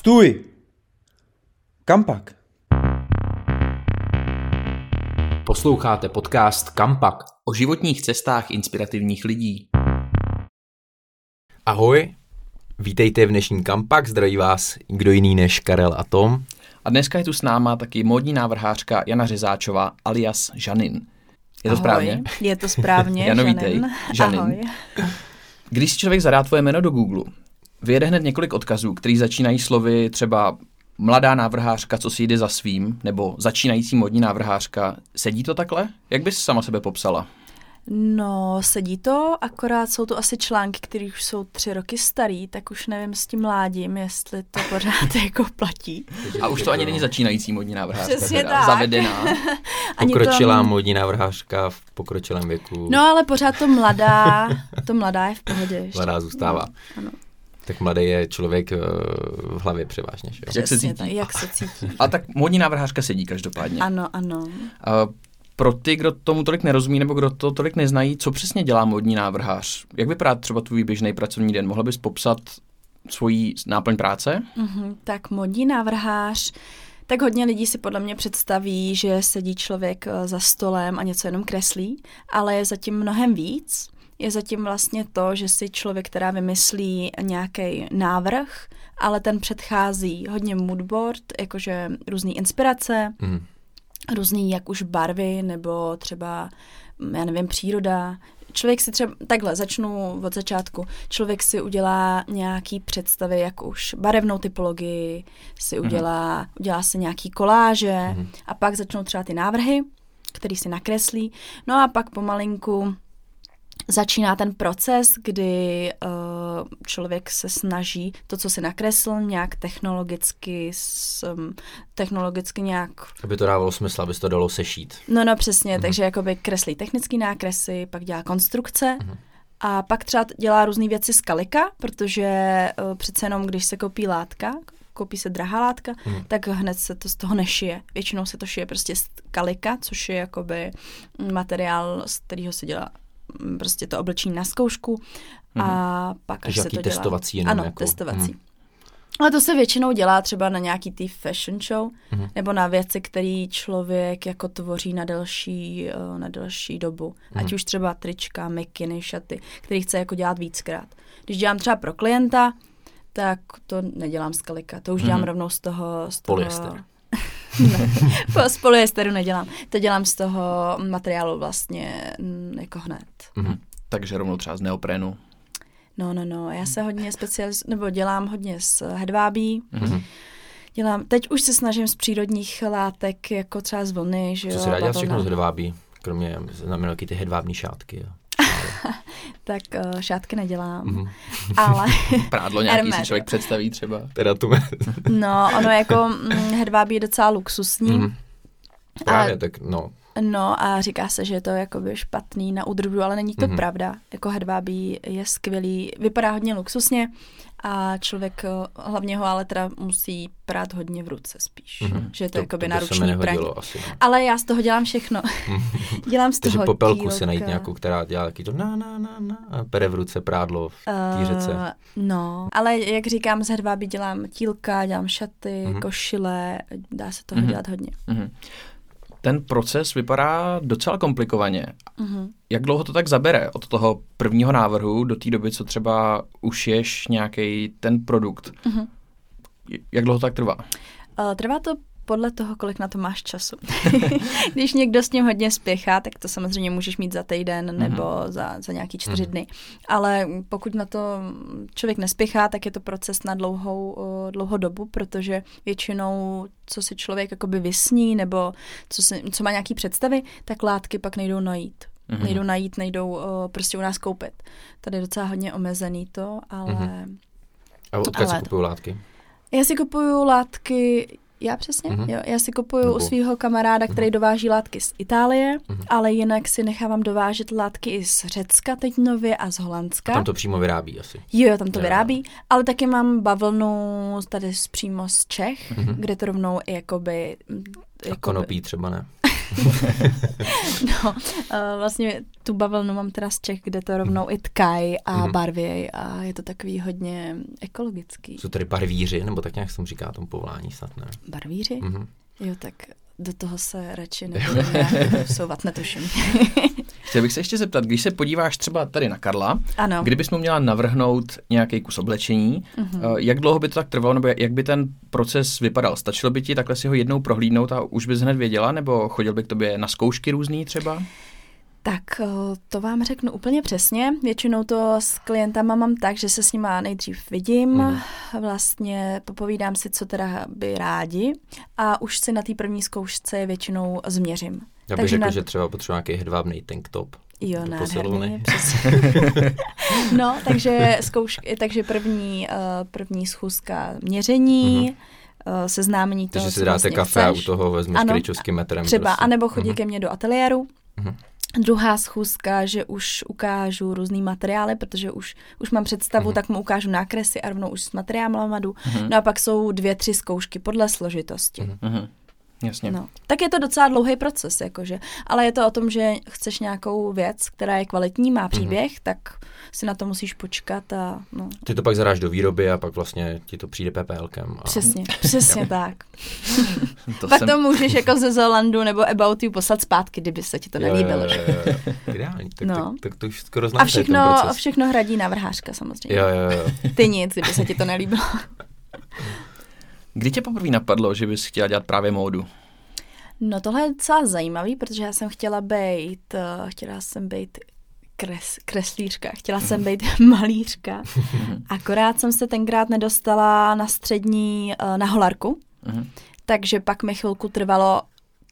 Stůj! Kam pak? Posloucháte podcast Kampak o životních cestách inspirativních lidí. Ahoj, vítejte v dnešním Kampak, zdraví vás kdo jiný než Karel a Tom. A dneska je tu s náma taky módní návrhářka Jana Řezáčová alias Žanin. Je to Ahoj, správně? Je to správně, Jano, vítej. Žanin. Žanin. Ahoj. Když si člověk zadá tvoje jméno do Google, vyjede hned několik odkazů, který začínají slovy třeba mladá návrhářka, co si jde za svým, nebo začínající modní návrhářka. Sedí to takhle? Jak bys sama sebe popsala? No, sedí to, akorát jsou to asi články, které už jsou tři roky starý, tak už nevím s tím mládím, jestli to pořád jako platí. A už to ani není začínající modní návrhářka, Přesně tak. zavedená. Ani Pokročilá to- módní návrhářka v pokročilém věku. No, ale pořád to mladá, to mladá je v pohodě ještě. Mladá zůstává. No, ano, Tak mladý je člověk eh, v hlavě převážně, že jo? Jak se přesně cítí? tak, jak se cítí. A tak modní návrhářka sedí každopádně. Ano, ano. A pro ty, kdo tomu tolik nerozumí nebo kdo to tolik neznají, co přesně dělá modní návrhář? Jak vypadá třeba tvůj běžný pracovní den? Mohla bys popsat svoji náplň práce? Mhm, tak modní návrhář, tak hodně lidí si podle mě představí, že sedí člověk eh, za stolem a něco jenom kreslí, ale je zatím mnohem víc. Je zatím vlastně to, že si člověk, která vymyslí nějaký návrh, ale ten předchází hodně moodboard, jakože různé inspirace, Mhm. různý jak už barvy nebo třeba, mm, já nevím, příroda. Člověk si třeba, takhle začnu od začátku, člověk si udělá nějaký představy, jak už barevnou typologii, si udělá, udělá si nějaký koláže a pak začnou třeba ty návrhy, který si nakreslí. No a pak pomalinku začíná ten proces, kdy uh, člověk se snaží to, co si nakresl, nějak technologicky, s, um, technologicky nějak Aby to dávalo smysl, aby se to dalo sešít. No, no, přesně, mm-hmm. takže jakoby kreslí technické nákresy, pak dělá konstrukce mm-hmm. a pak třeba dělá různé věci z kalika, protože uh, přece jenom, když se kopí látka, koupí se drahá látka, mm. tak hned se to z toho nešije. Většinou se to šije prostě z kalika, což je jakoby materiál, z kterého se dělá prostě to oblečení na zkoušku a pak až Takže se to dělá. testovací jenom Ano, jako- testovací. mhm. Ale to se většinou dělá třeba na nějaký tý fashion show, Mhm. mm-hmm. nebo na věci, který člověk jako tvoří na delší, eh, na delší dobu. Mm-hmm. Mhm. Ať už třeba trička, mikiny, šaty, který chce jako dělat víckrát. Když dělám třeba pro klienta, tak to nedělám z kalika, to už mm-hmm. dělám rovnou z toho... Z toho Polyester. ne, po- z polyesteru nedělám. To dělám z toho materiálu vlastně mm, jako hned. Mhm. Takže rovnou třeba z neoprénu. No, no, no. Já se hodně specializ... nebo dělám hodně z hedvábí. Mhm. Dělám, teď už se snažím z přírodních látek, jako třeba z vlny, že Co jo. se dá dělat všechno z hedvábí? Kromě znamená ty hedvábní šátky. Jo. Tak uh, šátky nedělám, Mhm. ale Prádlo nějaký Hermet. si člověk představí třeba. Teda tu... no, ono jako mm, hedvábí je docela luxusní. Mhm. Právě, tak no. No a říká se, že je to jakoby špatný na údržbu, ale není to Mhm. mm-hmm. pravda. Jako hedvábí je skvělý, vypadá hodně luxusně a člověk eh, hlavně ho ale teda musí prát hodně v ruce spíš. Mhm. Mm-hmm. Že je to, To- jakoby to na by se mi ruční praní. asi, no. Ale já z toho dělám všechno. dělám z Takže toho popelku si najít nějakou, která dělá taky to na, na, na, na a pere v ruce prádlo v té řece. Uh, no, ale jak říkám, z hedvábí dělám tílka, dělám šaty, Mhm. mm-hmm. košile, dá se toho Mhm. mm-hmm. dělat hodně. Mhm. Ten proces vypadá docela komplikovaně. Mm-hmm. Jak dlouho to tak zabere od toho prvního návrhu do té doby, co třeba ušiješ nějaký ten produkt? Mhm. Jak dlouho to tak trvá? Uh, trvá to podle toho, kolik na to máš času. Když někdo s tím hodně spěchá, tak to samozřejmě můžeš mít za týden nebo za, za nějaký čtyři Mhm. dny. Ale pokud na to člověk nespěchá, tak je to proces na dlouhou, uh, dlouhou dobu, protože většinou, co si člověk jakoby vysní nebo co, si, co má nějaký představy, tak látky pak nejdou najít. Mhm. Nejdou najít, nejdou uh, prostě u nás koupit. Tady je docela hodně omezený to, ale... Mhm. A odkud Ale- kupují látky? Já si kupuju látky, já přesně, Mhm. mm-hmm. jo, já si kupuju Nebo- u svého kamaráda, který Mhm. dováží látky z Itálie, Mhm. ale jinak si nechávám dovážet látky i z Řecka teď nově a z Holandska. A tam to přímo vyrábí asi. Jo, tam to Jo, vyrábí, ale taky mám bavlnu tady z, přímo z Čech, Mhm. kde to rovnou i jakoby... mm, A konopí třeba ne. no, uh, vlastně tu bavlnu mám teda z Čech, kde to rovnou i tkají a Mhm. mm. barvěj a je to takový hodně ekologický. Jsou tady barvíři, nebo tak nějak se tomu říká tomu povolání snad, ne? Barvíři? Mhm. Jo, tak do toho se radši nebudu vsouvat, netuším. Chtěl bych se ještě zeptat, když se podíváš třeba tady na Karla, ano. kdybys mu měla navrhnout nějaký kus oblečení, eh, jak dlouho by to tak trvalo, nebo jak by ten proces vypadal? Stačilo by ti takhle si ho jednou prohlídnout a už bys hned věděla, nebo chodil by k tobě na zkoušky různý třeba? Tak eh, to vám řeknu úplně přesně. Většinou to s klientama mám tak, že se s nima nejdřív vidím, Mhm. vlastně popovídám si, co teda by rádi a už si na té první zkoušce je většinou změřím. Já bych Takže řekl, na- že třeba potřebuji nějaký hedvábný tank top. Jo, nádherný, no, takže, zkoušky, takže první, uh, první schůzka měření, mm-hmm. seznámení toho, Takže si dáte vlastně kafe a u chceš. toho vezmeš Ano, kryčovským metrem. Třeba, prostě. anebo chodí Mhm. ke mně do ateliéru. Mhm. Druhá schůzka, že už ukážu různý materiály, protože už, už mám představu, Mhm. tak mu ukážu nákresy a rovnou už s materiálem jdu. No a pak jsou dvě, tři zkoušky podle složitosti. Mhm. Mhm. Jasně. No. Tak je to docela dlouhý proces, jakože. Ale je to o tom, že chceš nějakou věc, která je kvalitní, má příběh, tak si na to musíš počkat a no. Ty to pak zadáš do výroby a pak vlastně ti to přijde PPLkem. A... Přesně, přesně tak. To Pak jsem... to můžeš jako ze Zolandu nebo About You poslat zpátky, kdyby se ti to Jo, jo, nelíbilo. jo, že? jo, jo. Ideální, tak, No. tak, tak, to už skoro A znáš ten všechno, proces. všechno hradí návrhářka samozřejmě. Jo, jo, jo. Ty nic, kdyby se ti to nelíbilo. Kdy tě poprvé napadlo, že bys chtěla dělat právě módu? No tohle je docela zajímavý, protože já jsem chtěla být, uh, chtěla jsem být kres, kreslířka, chtěla jsem být malířka. Akorát jsem se tenkrát nedostala na střední, uh, na holarku, Mhm. takže pak mi chvilku trvalo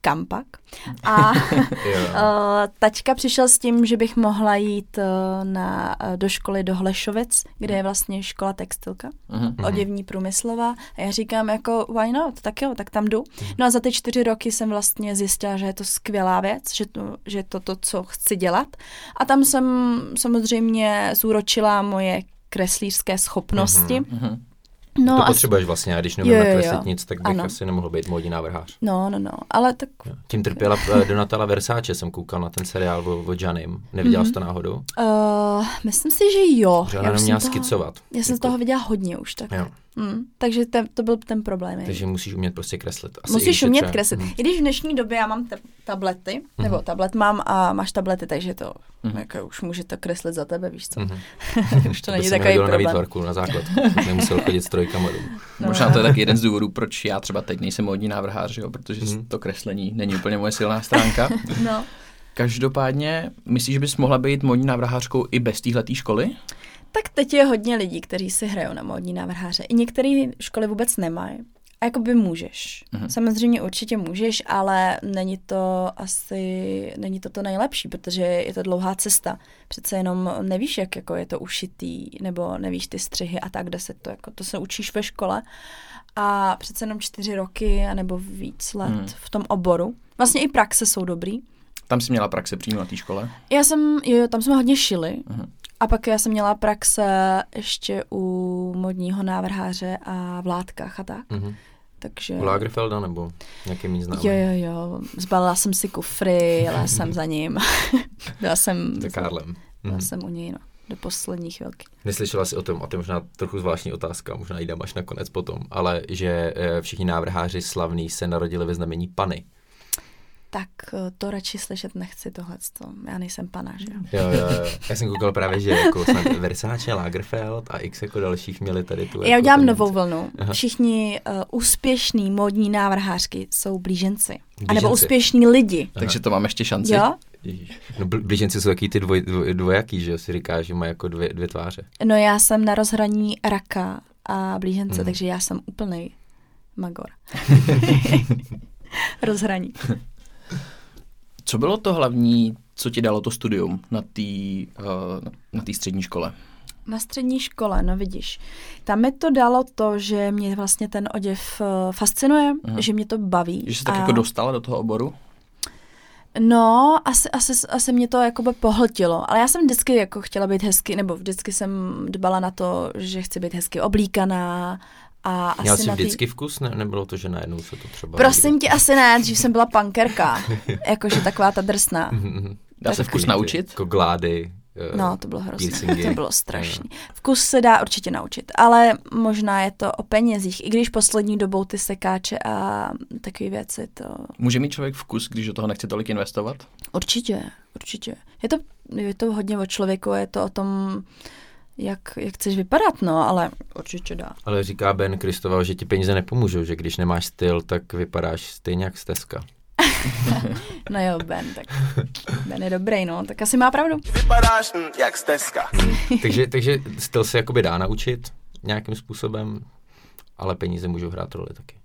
kampak. A jo. Uh, taťka přišel s tím, že bych mohla jít uh, na, uh, do školy do Hlešovic, kde je vlastně škola textilka, Mhm. oděvní průmyslová. A já říkám jako, why not, tak jo, tak tam jdu. No a za ty čtyři roky jsem vlastně zjistila, že je to skvělá věc, že to, že je to to, co chci dělat. A tam jsem samozřejmě zúročila moje kreslířské schopnosti. Mhm. No, to potřebuješ vlastně, a když Jo, nemůžu jo, jo. nakreslit nic, tak bych Ano. asi nemohl být módní návrhář. no, no, no, ale tak. Tím trpěla eh, Donatella Versace, jsem koukal na ten seriál o, o Janim. Neviděla Mhm. jsi to náhodou? uh, myslím si, že jo. Že Já ona neměla toho- skicovat. Já jsem z Jako- toho viděla hodně už tak. Jo. Mm, takže ten, to byl ten problém. Takže musíš umět prostě kreslit. Asi Musíš je umět třeba- kreslit. Mhm. I když v dnešní době já mám te- tablety, nebo tablet mám a máš tablety, takže to jako už může to kreslit za tebe, víš co. Mhm. už to není takový nehodil na problém. výtvarku, na základku. Nemusel chodit s trojkama domů. No. Možná to je taky jeden z důvodů, proč já třeba teď nejsem módní návrhář, jo? protože Mhm. to kreslení není úplně moje silná stránka. No. Každopádně, myslíš, že bys mohla být módní návrhářkou i bez téhleté školy? Tak teď je hodně lidí, kteří si hrajou na módní návrháře. I některé školy vůbec nemají. A jako by můžeš. Mhm. Samozřejmě určitě můžeš, ale není to asi, není to to nejlepší, protože je to dlouhá cesta. Přece jenom nevíš, jak jako je to ušitý, nebo nevíš ty střihy a tak, kde se to, jako to se učíš ve škole. A přece jenom čtyři roky, nebo víc let Mhm. v tom oboru. Vlastně i praxe jsou dobrý. Tam jsi měla praxe přímo na té škole? Já jsem, jo, tam jsme hodně šili. Mhm. A pak já jsem měla praxe ještě u modního návrháře a v látkách a tak. Mhm. Takže... U Lagerfelda nebo nějaký míň známý? Jo, jo, jo. Zbalila jsem si kufry, jela jsem za ním. byla jsem, Za Karlem. byla Mhm. jsem u něj, no. Do poslední chvilky. Neslyšela jsi o tom, a to je možná trochu zvláštní otázka, možná ji dám až nakonec potom, ale že eh, všichni návrháři slavní se narodili ve znamení Pany. Tak eh, to radši slyšet nechci tohle. Já nejsem pana, že jo. Jo, jo, jo. Já jsem koukal právě, že jako Versace, Lagerfeld a x jako dalších měli tady tu. Já jako udělám tendenci. novou vlnu. Aha. Všichni uh, úspěšní módní návrhářky jsou blíženci. A nebo Blíženci. úspěšní lidi. Takže to mám ještě šanci. Jo? No bl- blíženci jsou taky ty dvoj, dvoj, dvojaký, že jo, si říká, že mají jako dvě, dvě tváře. No já jsem na rozhraní raka a blížence, Mhm. takže já jsem úplnej magor. rozhraní. Co bylo to hlavní, co ti dalo to studium na té uh, na té střední škole? Na střední škole, no vidíš, tam mi to dalo to, že mě vlastně ten oděv eh, fascinuje, Mhm. že mě to baví. Že jsi tak jako dostala do toho oboru? No, asi, asi, asi mě to jakoby pohltilo, ale já jsem vždycky jako chtěla být hezky, nebo vždycky jsem dbala na to, že chci být hezky oblíkaná A Měla asi jsi na tý- vždycky vkus, ne, nebylo to, že najednou se to třeba... Prosím tě, asi ne, že jsem byla punkerka. Jakože taková ta drsná. Dá se vkus naučit? Jako glády. eh, No, to bylo hrozné. piercingy. To bylo strašný. Vkus se dá určitě naučit, ale možná je to o penězích. I když poslední dobou ty sekáče a takové věci, to Může mít člověk vkus, když do toho nechce tolik investovat? určitě, určitě. Je to, je to hodně o člověku, je to o tom, jak, jak chceš vypadat, no, ale určitě dá. Ale říká Ben Kristoval, že ti peníze nepomůžou, že když nemáš styl, tak vypadáš stejně jak stezka. No jo, Ben, tak Ben je dobrý, no, tak asi má pravdu. Vypadáš hm, jak stezka. takže, takže styl se jakoby dá naučit nějakým způsobem, ale peníze můžou hrát roli taky.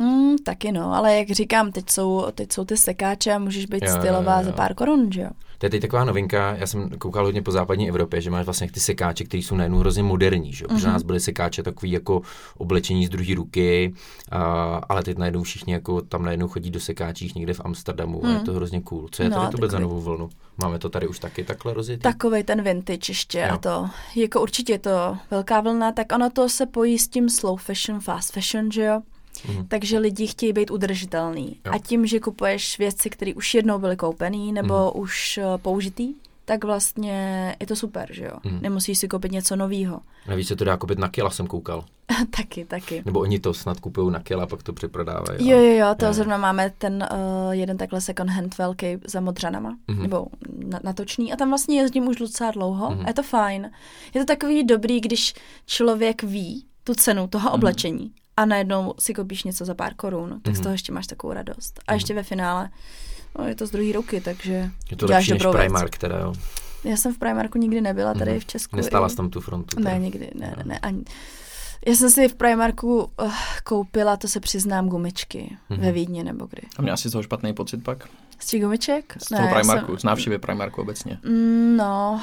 Mm, taky no, ale jak říkám, teď jsou, teď jsou ty sekáče a můžeš být Jo, jo, stylová jo. za pár korun, že jo? To je teď taková novinka, já jsem koukal hodně po západní Evropě, že máš vlastně ty sekáče, které jsou najednou hrozně moderní, že jo? Protože Mhm. nás byly sekáče takový jako oblečení z druhé ruky, a, ale teď najednou všichni jako tam najednou chodí do sekáčích někde v Amsterdamu a je to hrozně cool. Co je Mhm. No, to vůbec za takový- novou vlnu? Máme to tady už taky takhle rozjetý? Takovej ten vintage ještě Jo. a to, jako určitě je to velká vlna, tak ono to se pojí s tím slow fashion, fast fashion, že jo? Mhm. Takže lidi chtějí být udržitelný. Jo. A tím, že kupuješ věci, které už jednou byly koupený nebo Mhm. už eh, použitý, tak vlastně je to super, že jo? Mhm. Nemusíš si koupit něco novýho. Navíc se to dá koupit na kila, jsem koukal. taky, taky. Nebo oni to snad kupují na kila, pak to přeprodávají. Jo, jo, jo, to Jo. zrovna máme ten uh, jeden takhle second hand velký za Modřanama, Mhm. mm-hmm. nebo na, natočný a tam vlastně jezdím už docela dlouho Mhm. mm-hmm. a je to fajn. Je to takový dobrý, když člověk ví tu cenu toho Mhm. oblečení a najednou si koupíš něco za pár korun, tak z Mhm. toho ještě máš takovou radost. A ještě ve finále no, je to z druhé ruky, takže Je to děláš lepší než. Primark teda, jo. Já jsem v Primarku nikdy nebyla tady Mhm. v Česku. Nestála i- jsi tam tu frontu. teda. ne, nikdy, ne, ne, ne, ani. Já jsem si v Primarku uh, koupila, to se přiznám, gumičky Mhm. ve Vídni nebo kdy. A měl asi z toho špatný pocit pak? Z těch gumiček? Z toho já Primarku, jsem- z návštěvy Primarku obecně. Mm, no,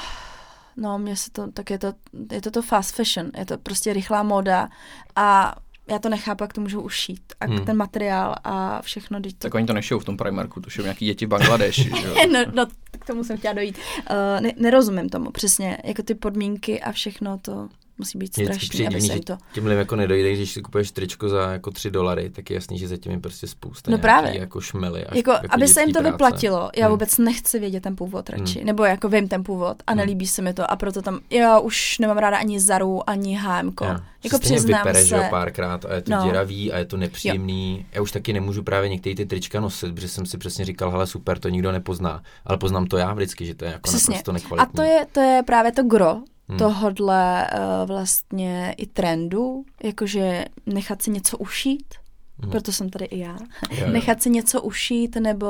no, mně se to, tak je to, je to to fast fashion, je to prostě rychlá moda a já to nechápu, jak to můžou ušít. A Hmm. ten materiál a všechno, to... Tak oni to nešijou v tom Primarku, to šijou nějaký děti v Bangladeši. no, no, k tomu jsem chtěla dojít. Uh, ne, nerozumím tomu, přesně, jako ty podmínky a všechno to musí být strašný, aby se jim to... těm lidem jako nedojde, když si kupuješ tričko za jako 3 dolary, tak je jasný, že zatím je prostě spousta No nějaký právě. jako šmely. A Jako, aby se jim to práce. vyplatilo, já Hmm. vůbec nechci vědět ten původ radši, Hmm. nebo jako vím ten původ a Hmm. nelíbí se mi to a proto tam, já už nemám ráda ani Zaru, ani HMko. Jo. Jako přiznám vypere, že jo, se, párkrát a je to No. děravý a je to nepříjemný. Já už taky nemůžu právě některé ty trička nosit, protože jsem si přesně říkal, hele super, to nikdo nepozná. Ale poznám to já vždycky, že to je jako Přesně. naprosto A nekvalitní. to je, to je právě to gro Hmm. tohodle uh, vlastně i trendu, jakože nechat si něco ušít, Hmm. proto jsem tady i já, jo. nechat si něco ušít nebo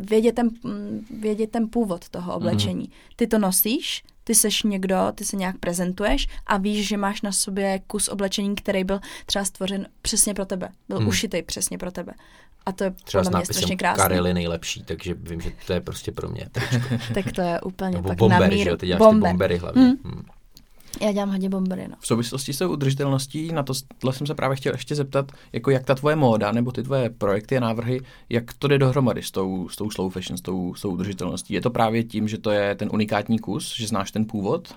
vědět ten, vědět ten původ toho oblečení. Ty to nosíš, ty seš někdo, ty se nějak prezentuješ a víš, že máš na sobě kus oblečení, který byl třeba stvořen přesně pro tebe. Byl Hmm. hmm. ušitej přesně pro tebe. A to je Třeba s podle mě strašně nápisem krásné. Karel je nejlepší, takže vím, že to je prostě pro mě. Tak to je úplně Nebo pak na bombery, míru. že jo, ty děláš Bomber. ty bombery hlavně. Hmm. Hmm. Já dělám hodně bombery, no. V souvislosti s tou udržitelností, na to jsem se právě chtěl ještě zeptat, jako jak ta tvoje móda nebo ty tvoje projekty a návrhy, jak to jde dohromady s tou, s tou slow fashion, s tou, s tou udržitelností. Je to právě tím, že to je ten unikátní kus, že znáš ten původ?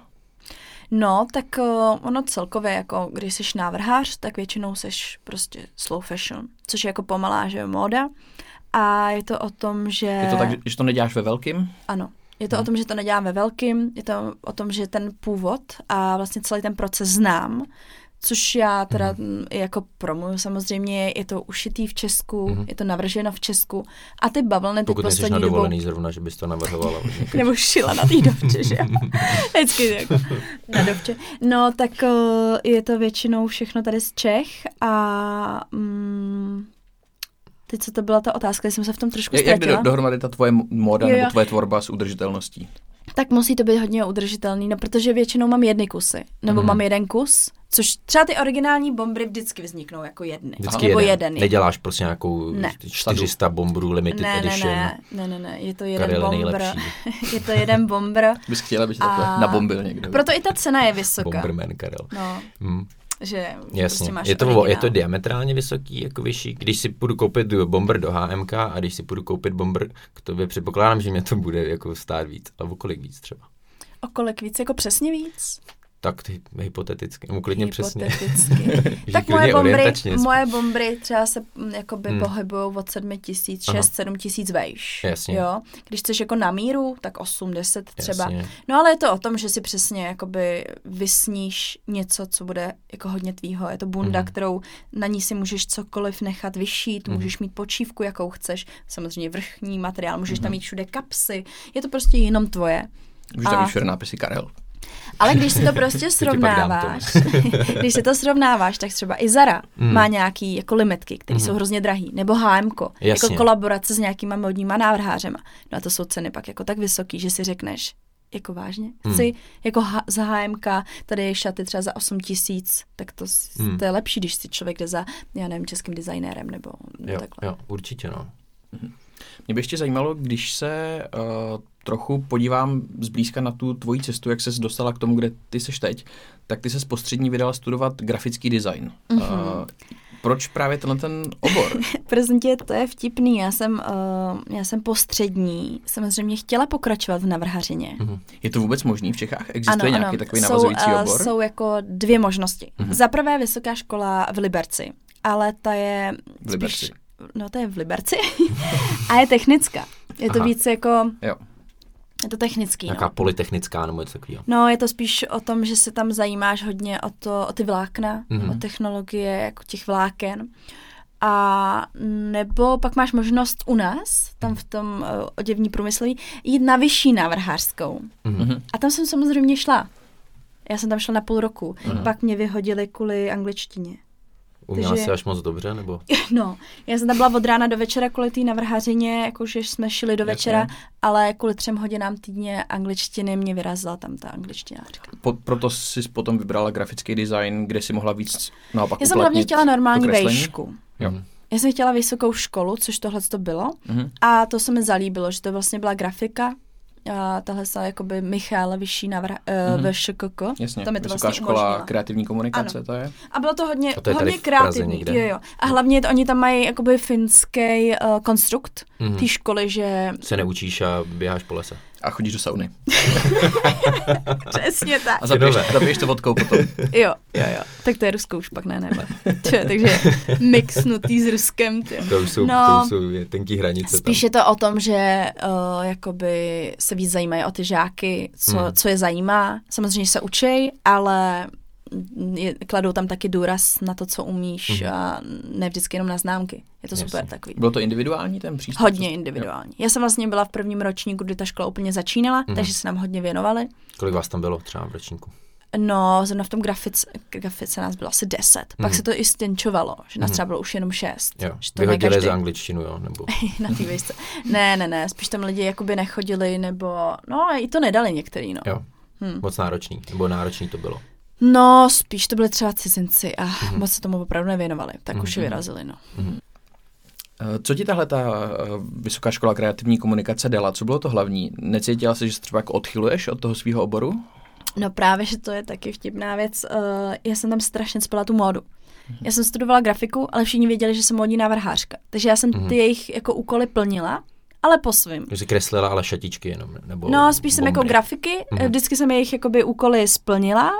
No, tak uh, ono celkově, jako když jsi návrhář, tak většinou jsi prostě slow fashion, což je jako pomalá, že jo, móda. A je to o tom, že... Je to tak, že- to neděláš ve velkým? Ano. Je to Hmm. o tom, že to nedělám ve velkým, je to o tom, že ten původ a vlastně celý ten proces znám, což já teda mm. i jako promuju samozřejmě, je to ušitý v Česku, Mhm. je to navrženo v Česku a ty bavlny teď Pokud na poslední dobou... dovolený zrovna, že bys to navrhovala. Nebo šila na té dovče, že jo? Vždycky jako na dovče. No, tak uh, je to většinou všechno tady z Čech a mm, teď co to byla ta otázka, jsem se v tom trošku Jak, jak jde ztratila. do, dohromady ta tvoje móda Jo, jo. nebo tvoje tvorba s udržitelností? Tak musí to být hodně udržitelný, no protože většinou mám jedny kusy, nebo Mhm. mám jeden kus, což třeba ty originální bombry vždycky vzniknou jako jedny. Vždycky nebo jeden. jeden. Neděláš prostě nějakou Ne. 400 bombrů limited ne, ne, edition. ne, ne, ne, ne, je to jeden Karel je bombr. nejlepší. je to jeden bombr. Bys chtěla, aby takhle nabombil někdo. Proto i ta cena je vysoká. Bomberman Karel. No, Hmm. že Jasně, prostě máš je, to, originál. je to diametrálně vysoký, jako vyšší. Když si půjdu koupit bomber do HMK a když si půjdu koupit bomber k tobě, předpokládám, že mě to bude jako stát víc, ale o kolik víc třeba. O kolik víc, jako přesně víc? Tak ty hypoteticky, nebo klidně přesně. Tak klidně moje bombry, moje bombry třeba se mm, jakoby Hmm. hmm. pohybují od 7 tisíc, Aha. 6, 7 tisíc vejš. Jasně. Jo? Když chceš jako na míru, tak 8, 10 třeba. Jasně. No ale je to o tom, že si přesně jakoby vysníš něco, co bude jako hodně tvýho. Je to bunda, Mhm. mm. kterou na ní si můžeš cokoliv nechat vyšít, Mhm. můžeš mít počívku, jakou chceš, samozřejmě vrchní materiál, můžeš Mhm. tam mít všude kapsy. Je to prostě jenom tvoje. Můžeš tam mít všude nápisy Karel. Ale když si to prostě srovnáváš, když si to srovnáváš, tak třeba i Zara Mm. mm. má nějaký jako limitky, které Mhm. mm. jsou hrozně drahý, nebo H&M, jako kolaborace s nějakýma modníma návrhářema. No a to jsou ceny pak jako tak vysoký, že si řekneš, jako vážně, Mm. chci jako ha- za H&M, tady je šaty třeba za 8 tisíc, tak to, Mm. to je lepší, když si člověk jde za, já nevím, českým designérem nebo, nebo Jo, takhle. jo, určitě no. Mě by ještě zajímalo, když se uh, trochu podívám zblízka na tu tvoji cestu, jak ses dostala k tomu, kde ty seš teď, tak ty se postřední vydala studovat grafický design. Mhm. Uh, proč právě tenhle ten obor? Prosím tě, to je vtipný. Já jsem, uh, já jsem postřední, samozřejmě chtěla pokračovat v navrhařině. Mhm. Je to vůbec možný v Čechách? Existuje nějaký takový jsou, navazující eh, obor? Jsou jako dvě možnosti. Mhm. Za prvé vysoká škola v Liberci, ale ta je V Liberci. spíš, no to je v Liberci a je technická. Je to Aha. víc jako, Jo. Je to technický. Nějaká No. polytechnická nebo něco takového. No, je to spíš o tom, že se tam zajímáš hodně o, to, o ty vlákna, Mhm. mm-hmm. o technologie jako těch vláken. A nebo pak máš možnost u nás, tam v tom uh, oděvní průmysloví, jít na vyšší návrhářskou. Mhm. A tam jsem samozřejmě šla. Já jsem tam šla na půl roku. Mhm. Pak mě vyhodili kvůli angličtině. Uměla Takže- jsi až moc dobře, nebo? No, já jsem tam byla od rána do večera kvůli té navrhařině, jakože jsme šli do Jasně. večera, ale kvůli třem hodinám týdně angličtiny mě vyrazila tam ta angličtinářka. Po, proto jsi potom vybrala grafický design, kde si mohla víc naopak Já jsem hlavně chtěla normální vejšku. Jo. Mhm. Já jsem chtěla vysokou školu, což tohle to bylo. Mhm. A to se mi zalíbilo, že to vlastně byla grafika. A tahle se jakoby Michal Vyšší navrh, uh, Mhm. VŠKK. Jasně, To mi to Vysoká vlastně škola umožnilo. kreativní komunikace, Ano. to je? A bylo to hodně, A to je tady hodně kreativní. někde? Jo, jo. A hlavně to, oni tam mají jakoby finský uh, konstrukt Mhm. té školy, že Se neučíš a běháš po lese. A chodíš do sauny. přesně tak. A zapiješ, to vodkou potom. Jo, jo, jo. Tak to je Rusko už pak ne, ne. Tě, takže mixnutý s Ruskem. Tě. To už jsou, No. to už jsou je tenký hranice Spíš tam. je to o tom, že uh, jakoby se víc zajímají o ty žáky, co, Hmm. co je zajímá. Samozřejmě se učej, ale je, kladou tam taky důraz na to, co umíš Mhm. a ne vždycky jenom na známky. Je to super Jasně. takový. Bylo to individuální ten přístup? Hodně individuální. Já jsem vlastně byla v prvním ročníku, kdy ta škola úplně začínala, Mhm. takže se nám hodně věnovali. Kolik vás tam bylo třeba v ročníku? No, zrovna v tom grafice, grafice nás bylo asi deset. Pak Mhm. se to i stěnčovalo, že nás Mhm. třeba bylo už jenom šest. Jo, Že to vyhodili každý- za angličtinu, jo, nebo... na té výšce. Ne, ne, ne, spíš tam lidi jakoby nechodili, nebo, no, i to nedali některý, no. Jo, Hm. moc náročný, nebo náročný to bylo. No, spíš to byly třeba cizinci a Mhm. moc se tomu opravdu nevěnovali, tak už je Mhm. vyrazili, no. Eh, Co ti tahle ta eh, Vysoká škola kreativní komunikace dala? Co bylo to hlavní? Necítila jsi, že se třeba jako odchyluješ od toho svého oboru? No právě, že to je taky vtipná věc. Uh, já jsem tam strašně spala tu módu. Já jsem studovala grafiku, ale všichni věděli, že jsem módní návrhářka. Takže já jsem Mhm. ty jejich jako úkoly plnila, ale po svým. Jsi kreslila ale šatičky jenom, nebo No, spíš jsem jako bombry. grafiky, Mhm. vždycky jsem jejich jakoby úkoly splnila,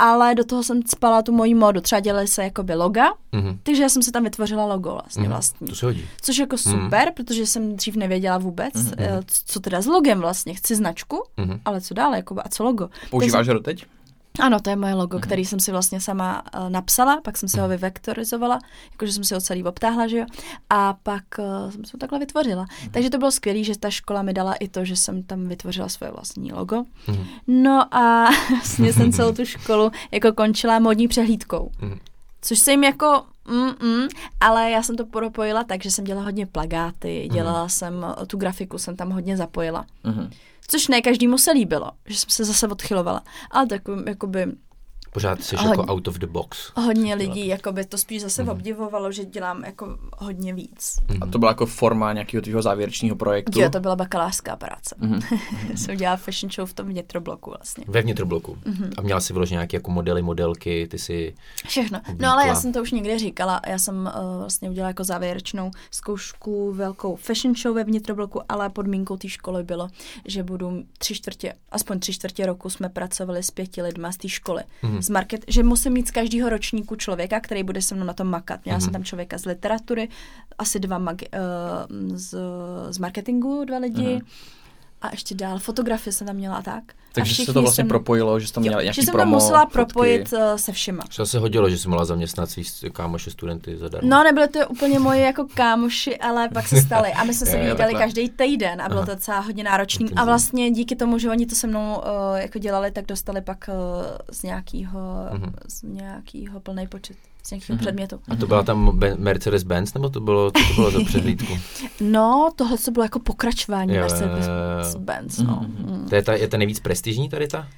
ale do toho jsem spala tu moji módu. Třeba dělali se jakoby loga, Mhm. takže já jsem si tam vytvořila logo vlastně Mhm. vlastní. To se hodí. Což jako super, protože jsem dřív nevěděla vůbec, Mhm. eh, co teda s logem vlastně. Chci značku, Mhm. ale co dále, jako a co logo. Používáš ho doteď? Ano, to je moje logo, Mhm. který jsem si vlastně sama uh, napsala, pak jsem si ho Mhm. vyvektorizovala, jakože jsem si ho celý obtáhla, že jo, a pak uh, jsem si ho takhle vytvořila. Mhm. Takže to bylo skvělé, že ta škola mi dala i to, že jsem tam vytvořila svoje vlastní logo. Mhm. No a vlastně jsem celou tu školu jako končila modní přehlídkou. Mhm. Což se jim jako, mm, mm, ale já jsem to propojila tak, že jsem dělala hodně plagáty, dělala jsem, eh, tu grafiku jsem tam hodně zapojila. Mhm. Což ne každému se líbilo, že jsem se zase odchylovala. Ale takovým, jakoby, Pořád jsi jako out of the box. Hodně lidí jako by to spíš zase Mhm. obdivovalo, že dělám jako hodně víc. A to byla jako forma nějakého tvého závěrečného projektu. Jo, to byla bakalářská práce. Mhm. Jsem dělala fashion show v tom vnitrobloku vlastně. Ve vnitrobloku. Mhm. A měla si vyloženě nějaké jako modely, modelky, ty si... Všechno. Oblíkla. No ale já jsem to už někde říkala. Já jsem uh, vlastně udělala jako závěrečnou zkoušku velkou fashion show ve vnitrobloku, ale podmínkou té školy bylo, že budu tři čtvrtě, aspoň tři čtvrtě roku jsme pracovali s pěti lidma z té školy. Mhm. Z market, že musím mít z každého ročníku člověka, který bude se mnou na tom makat. Měla Mhm. jsem tam člověka z literatury, asi dva mag, uh, z, z marketingu, dva lidi. Mhm. A ještě dál fotografie jsem tam měla a tak. a Takže se to vlastně jsem- propojilo, že jsi tam měla Jo, nějaký že jsem promo, to musela fotky. propojit uh, se všema. Že se hodilo, že jsi mohla zaměstnat svý kámoše studenty zadarmo. No, nebyly to úplně moji jako kámoši, ale pak se stali. A my jsme se viděli každý týden a bylo to docela hodně náročný. A vlastně díky tomu, že oni to se mnou uh, jako dělali, tak dostali pak uh, z nějakého, Mhm. z nějakého plný počet, z nějakého Mhm. předmětu. A to byla tam Ben- Mercedes-Benz, nebo to bylo, to bylo za přehlídku? No, tohle co bylo jako pokračování Mercedes-Benz. No. Mhm. Mm. To je ta, je ta nejvíc prestižní tady ta?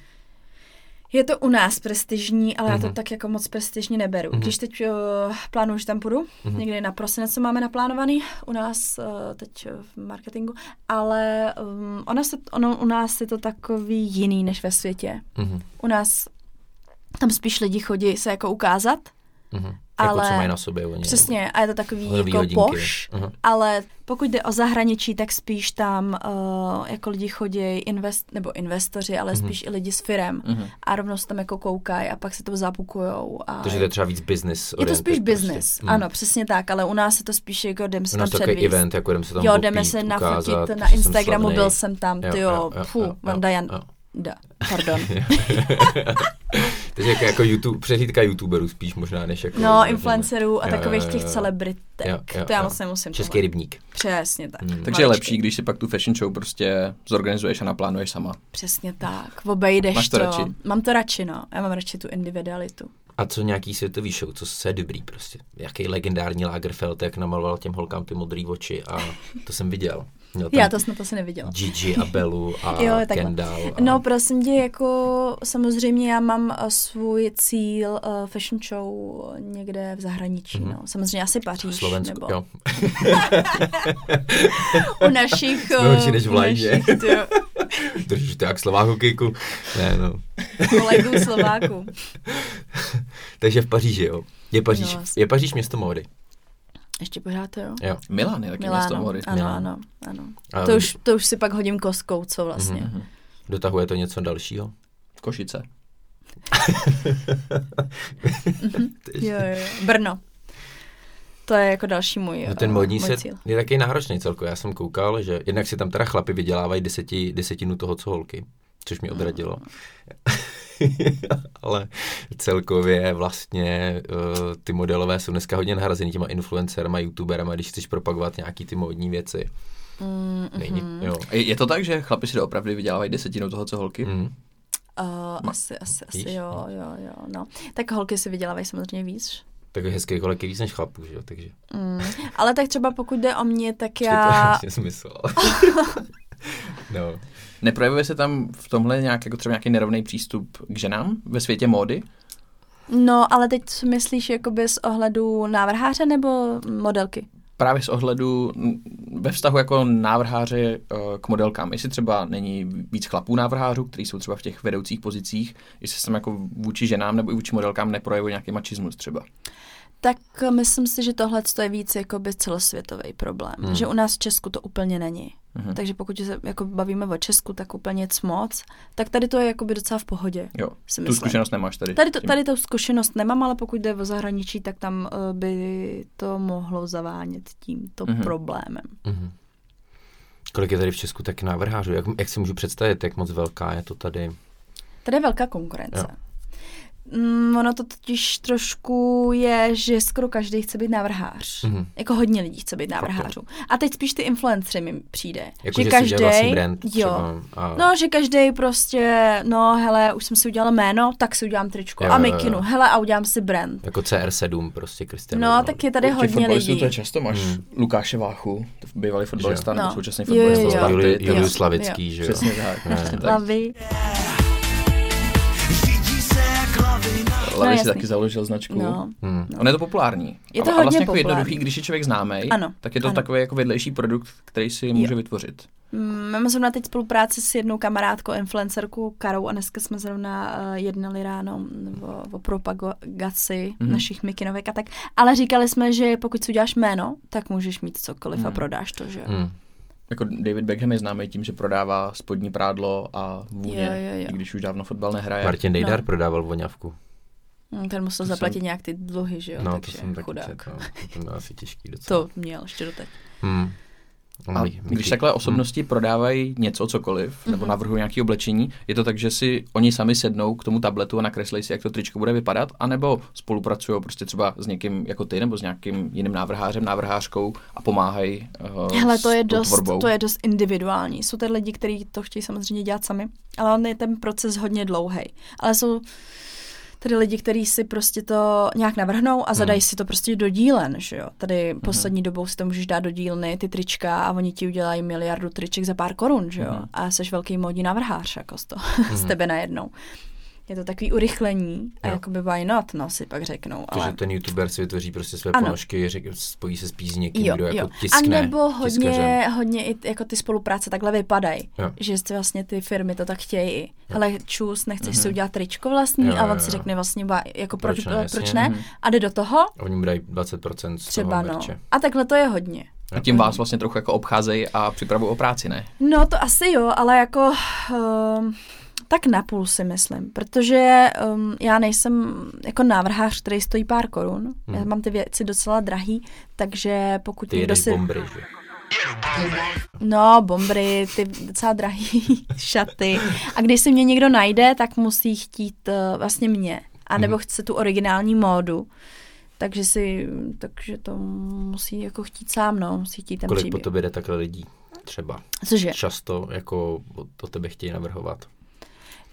Je to u nás prestižní, ale já to Mhm. tak jako moc prestižně neberu. Mhm. Když teď uh, plánuju, že tam půjdu, Mhm. někdy na prosinec co máme naplánovaný u nás uh, teď uh, v marketingu, ale um, ona se, ono, u nás je to takový jiný než ve světě. Mhm. U nás tam spíš lidi chodí se jako ukázat, Mhm. Ale- Jako co mají na sobě oni. přesně, a je to takový jako hodinky. poš, Mhm. ale pokud jde o zahraničí, tak spíš tam uh, jako lidi chodí invest, nebo investoři, ale Mhm. spíš i lidi s firem Mhm. a rovnou se tam jako koukají a pak se to zapukujou. A Takže to je třeba víc business je to spíš oriented business, prostě. ano, přesně tak, ale u nás je to spíš jako jdeme se tam nás takový předvíst. event, jako jdeme se tam jo, jdeme se nafotit ukázat, na Instagramu, byl jsem tam, ty jo, fu, Vanda Jan, jo. da, pardon. Takže jako, jako YouTube, přehlídka youtuberů spíš možná, než jako... No, influencerů a takových jo, těch celebritek, Jo, jo, to já moc nemusím. Český rybník. Přesně tak. Hmm. Takže je lepší, když si pak tu fashion show prostě zorganizuješ a naplánuješ sama. Přesně tak, obejdeš Máš to to. radši? Mám to radši, no. Já mám radši tu individualitu. A co nějaký světový show, co se dobrý prostě. Jaký legendární Lagerfeld, jak namaloval těm holkám ty modré oči a to jsem viděl. Tam Já to snad asi neviděla. Gigi a Bellu a Jo. Kendall. A... No prosím tě, jako samozřejmě já mám eh, svůj cíl uh, fashion show někde v zahraničí, Mhm. no. Samozřejmě asi Paříž, Slovensku, nebo jo. u našich... Jsme eh, než v u Lajně. Držíš to jak slová hokejku. Ne, no. kolegů Slováků. Takže v Paříži, jo. Je Paříž, No, no, je Paříž město módy. Ještě pořád, jo. Jo. Milan je taky město Miláno, mody. ano, Milán. ano, ano. A To už, to už si pak hodím kostkou, co vlastně. Mhm. Dotahuje to něco dalšího? Košice. Jo, jo, jo. Brno. To je jako další můj, No ten eh, modní můj svět cíl. je taky náročný celkově. Já jsem koukal, že jednak si tam teda chlapi vydělávají deseti, desetinu toho, co holky, což mě odradilo. Ale celkově vlastně uh, ty modelové jsou dneska hodně nahrazeny těma influencerama, youtuberama, když chceš propagovat nějaký ty módní věci. Mm, Není, mhm. jo. Je, je to tak, že chlapi si doopravdy vydělávají desetinu toho, co holky? Mm. Uh, asi, asi, asi, Víš? jo, jo, jo, no. Tak holky si vydělávají samozřejmě víc. Tak hezký holek je víc než chlapů, že jo, takže Mm. Ale tak třeba pokud jde o mě, tak já... to vlastně smysl. no. Neprojevuje se tam v tomhle nějak, jako třeba nějaký nerovný přístup k ženám ve světě módy? No, ale teď co myslíš jakoby z ohledu návrháře nebo modelky? Právě z ohledu ve vztahu jako návrháře eh, k modelkám. Jestli třeba není víc chlapů návrhářů, kteří jsou třeba v těch vedoucích pozicích, jestli se tam jako vůči ženám nebo i vůči modelkám neprojevuje nějaký machismus třeba. Tak myslím si, že tohle je víc jakoby celosvětový problém. Hmm. Hmm. Že u nás v Česku to úplně není. Hmm. Takže pokud se jako bavíme o Česku, tak úplně nic moc. Tak tady to je jakoby docela v pohodě. Jo, Si tu zkušenost nemáš tady. Tady, to, tady tu zkušenost nemám, ale pokud jde o zahraničí, tak tam uh, by to mohlo zavánět tímto mm-hmm. problémem. Mhm. Kolik je tady v Česku tak návrhářů? Jak, jak si můžu představit, jak moc velká je to tady? Tady je velká konkurence. Jo. Mm, ono to totiž trošku je, že skoro každý chce být návrhář. Mhm. Jako hodně lidí chce být návrhářů. A teď spíš ty influencery mi přijde. Jako, že, si udělal vlastní brand jo. třeba, a... No, že každý prostě, no hele, už jsem si udělal jméno, tak si udělám tričko Jo, a jo, jo. mikinu, hele a udělám si brand. Jako CR7 prostě, Cristiano No, Ronaldo. tak je tady hodně lidí. To je často máš Hmm. Lukáše Váchu, to bývalý fotbalista, Že? nebo No. současný Jo, jo, fotbalista. Julius jo. Slavický, že jo? Přesně tak, Ne. přesně tak. Jak hlavy Larry si taky založil značku. No. Hmm. Ono je to populární. Je to a, a hodně vlastně jako populární. jednoduchý, když je člověk známý, tak je to ano. takový jako vedlejší produkt, který si může vytvořit. Mm, Máme zrovna teď spolupráci s jednou kamarádkou, influencerkou Karou a dneska jsme zrovna uh, jednali ráno o, o propagaci Mhm. mm-hmm. našich mikinovek a tak. Ale říkali jsme, že pokud si uděláš jméno, tak můžeš mít cokoliv mm. a Mhm. prodáš to, že jo. Hmm. Jako David Beckham je známý tím, že prodává spodní prádlo a vůně, Jo, jo, jo. i když už dávno fotbal nehraje. Martin Dejdar No. prodával voňavku. Mm, Ten musel To zaplatit jsem- nějak ty dluhy, že jo, No, to takže jsem taky chudák. četl. no. To bylo asi těžký docela. To měl ještě doteď. Hmm. A když takhle osobnosti prodávají něco, cokoliv, nebo Mhm. navrhují nějaké oblečení, je to tak, že si oni sami sednou k tomu tabletu a nakreslí si, jak to tričko bude vypadat, anebo spolupracují prostě třeba s někým jako ty, nebo s nějakým jiným návrhářem, návrhářkou a pomáhají uh, Hele, to je, dost, tvorbou. to je dost individuální. Jsou tady lidi, kteří to chtějí samozřejmě dělat sami, ale on je ten proces hodně dlouhý. Ale jsou tady lidi, kteří si prostě to nějak navrhnou a zadají si to prostě do dílen, že jo. Tady poslední dobou si to můžeš dát do dílny, ty trička a oni ti udělají miliardu triček za pár korun, že jo. Mhm. A jsi velký módní navrhář, jako z, to, z tebe najednou. Je to takový urychlení a Jo. jakoby why not, no si pak řeknou. To, Ale... že ten youtuber si vytvoří prostě své Ano. ponožky, řek, spojí se spíš s někým, Jo, kdo jo. jako A tiskne. nebo hodně, tiskařem. hodně i jako ty spolupráce takhle vypadají. Jo. Že si vlastně ty firmy to tak chtějí. Hele, čus, nechceš si Mhm. udělat tričko vlastní Jo, a jo, on si jo. řekne vlastně, jako proč, Proč ne, jasně. proč ne? Mhm. A jde do toho, A Oni mu dají 20% z třeba toho no. merče. A takhle to je hodně. A tím vás vlastně trochu jako obcházejí a připravují o práci, ne? No to asi jo, ale jako um, tak napůl si myslím, protože um, já nejsem jako návrhář, který stojí pár korun. Já Mhm. mám ty věci docela drahý, takže pokud Ty někdo si... bombry, že? No, bombry, ty docela drahý šaty. A když si mě někdo najde, tak musí chtít uh, vlastně mě. A nebo Mhm. chce tu originální módu. Takže si, takže to musí jako chtít sám, no, musí chtít ten Kolik po příběh. tobě jde takhle lidí? Třeba. Cože? Často jako o, o tebe chtějí navrhovat.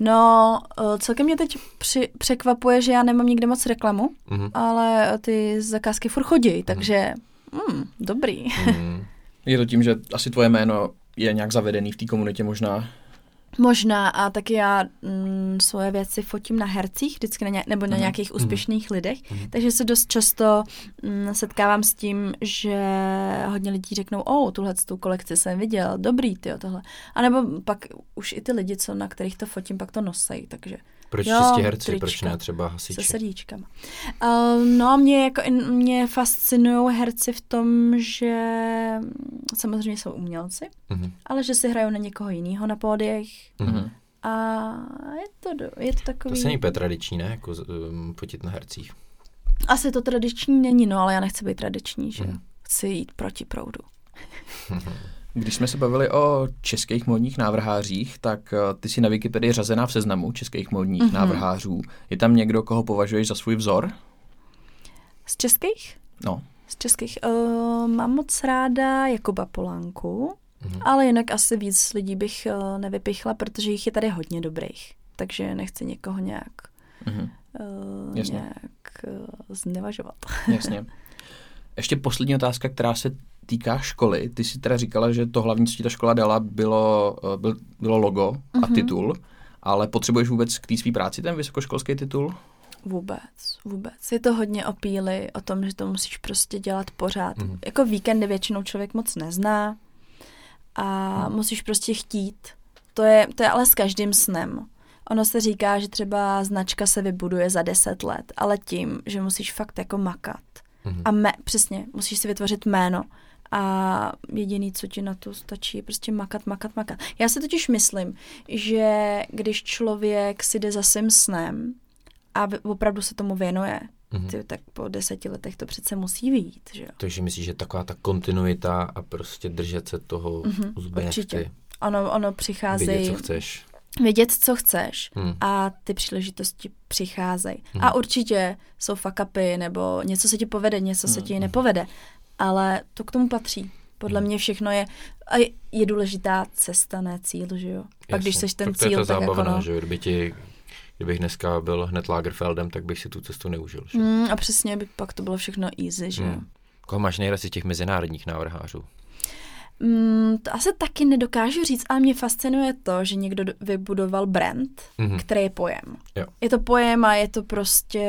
No, uh, celkem mě teď při, překvapuje, že já nemám nikde moc reklamu, Mhm. ale ty zakázky furt chodí, takže mm, dobrý. Mhm. Je to tím, že asi tvoje jméno je nějak zavedený v té komunitě možná. Možná a taky já mm, svoje věci fotím na hercích, vždycky na ně, nebo na Mhm. nějakých úspěšných lidech, takže se dost často mm, setkávám s tím, že hodně lidí řeknou, o, tuhle tu kolekci jsem viděl, dobrý, ty tohle. A nebo pak už i ty lidi, co na kterých to fotím, pak to nosej, takže Proč Jo, čistě herci, trička. proč ne třeba se hasiči? srdíčkama. Uh, no, mě, jako, mě fascinují herci v tom, že mm, samozřejmě jsou umělci, Mhm. ale že si hrajou na někoho jiného na pódiech, Mhm. a je to, je to To takový... se není úplně tradiční, ne? Jako um, fotit na hercích. Asi to tradiční není, no, ale já nechci být tradiční, že. Mhm. Chci jít proti proudu. Když jsme se bavili o českých módních návrhářích, tak eh, ty jsi na Wikipedii řazená v seznamu českých módních Mhm. návrhářů. Je tam někdo, koho považuješ za svůj vzor? Z českých? No, Z českých. Uh, mám moc ráda Jakuba Polánku, Mhm. ale jinak asi víc lidí bych uh, nevypichla, protože jich je tady hodně dobrých. Takže nechci někoho nějak, mhm. uh, Jasně. nějak uh, znevažovat. Jasně. Ještě poslední otázka, která se týká školy. Ty jsi teda říkala, že to hlavní, co ti ta škola dala, bylo, eh, byl, bylo logo a Mhm. titul, ale potřebuješ vůbec k té své práci ten vysokoškolský titul? Vůbec, vůbec. Je to hodně o píli, o tom, že to musíš prostě dělat pořád. Mhm. Mm. Jako víkendy většinou člověk moc nezná a mm. musíš prostě chtít. To je, to je ale s každým snem. Ono se říká, že třeba značka se vybuduje za deset let, ale tím, že musíš fakt jako makat. Mhm. A me, přesně, musíš si vytvořit jméno. A jediný, co ti na to stačí, je prostě makat, makat, makat. Já si totiž myslím, že když člověk si jde za svým snem a opravdu se tomu věnuje, Mhm. ty, tak po deseti letech to přece musí vyjít, že jo? Takže myslíš, že taková ta kontinuita a prostě držet se toho Mhm, uzbe určitě. Ono, ono vědět, přicházejí, co chceš. vědět, co chceš Hmm. a ty příležitosti přicházejí. Mhm. A určitě jsou fuck upy, nebo něco se ti povede, něco se Mhm, ti mhm. nepovede, ale to k tomu patří. Podle Mhm. mě všechno je, a je, je důležitá cesta, ne cíl, že jo? Pak když Jasně. seš ten tak to je cíl, ta tak jako zábavná, no. že jo, kdyby ti, kdybych dneska byl hned Lagerfeldem, tak bych si tu cestu neužil. Že? Mm, a přesně by pak to bylo všechno easy, že jo? Hmm. Koho máš nejradši z těch mezinárodních návrhářů? Mm, to asi taky nedokážu říct, ale mě fascinuje to, že někdo do- vybudoval brand, Mhm. který je pojem. Jo. Je to pojem a je to prostě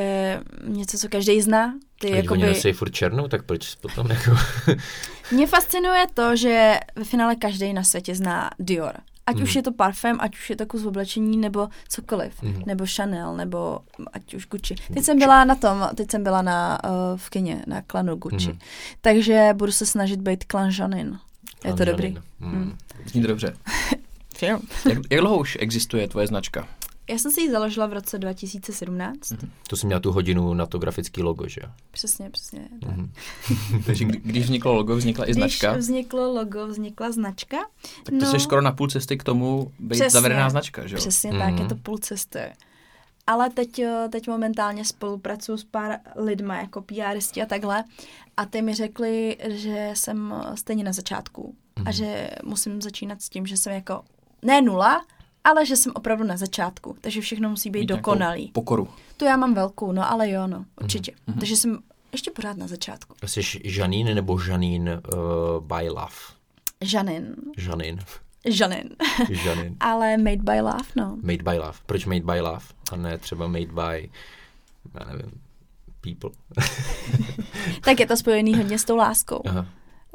něco, co každý zná. Ty Když oni jakoby... nosí furt černou, tak proč potom jako... Mě fascinuje to, že ve finále každý na světě zná Dior. Ať Mhm. už je to parfém, ať už je to kus oblečení, nebo cokoliv. Mhm. Nebo Chanel, nebo ať už Gucci. Teď jsem byla na tom, teď jsem byla na, uh, v kině, na klanu Gucci. Mhm. Takže budu se snažit být klan Janin. Je to dobrý. Mm. Zní to dobře. Jak, jak dlouho už existuje tvoje značka? Já jsem si ji založila v roce 2017. To jsem měla tu hodinu na to grafický logo, že jo? Přesně, přesně. tak. Mhm. Takže kdy, když vzniklo logo, vznikla i Když značka. vzniklo logo, vznikla značka. Tak to jsi skoro na půl cesty k tomu být Přesně. zavedená značka, že jo? Přesně tak, Mhm. je to půl cesty. Ale teď, eh, teď momentálně spolupracuju s pár lidma, jako PRisti a takhle. A ty mi řekli, že jsem eh, stejně na začátku. Mhm. A že musím začínat s tím, že jsem jako, ne nula, ale že jsem opravdu na začátku. Takže všechno musí být Mít dokonalý. Pokoru. To já mám velkou, no ale jo, Mhm. no, určitě. Takže jsem ještě pořád na začátku. Jsi Žanín nebo Žanín uh, by Love? Žanin. Žanín. Žanin. Žanín. ale made by love, no. Made by Love. Proč Made by Love? A ne třeba Made by, já nevím, People. Tak je to spojený hodně s tou láskou. Aha.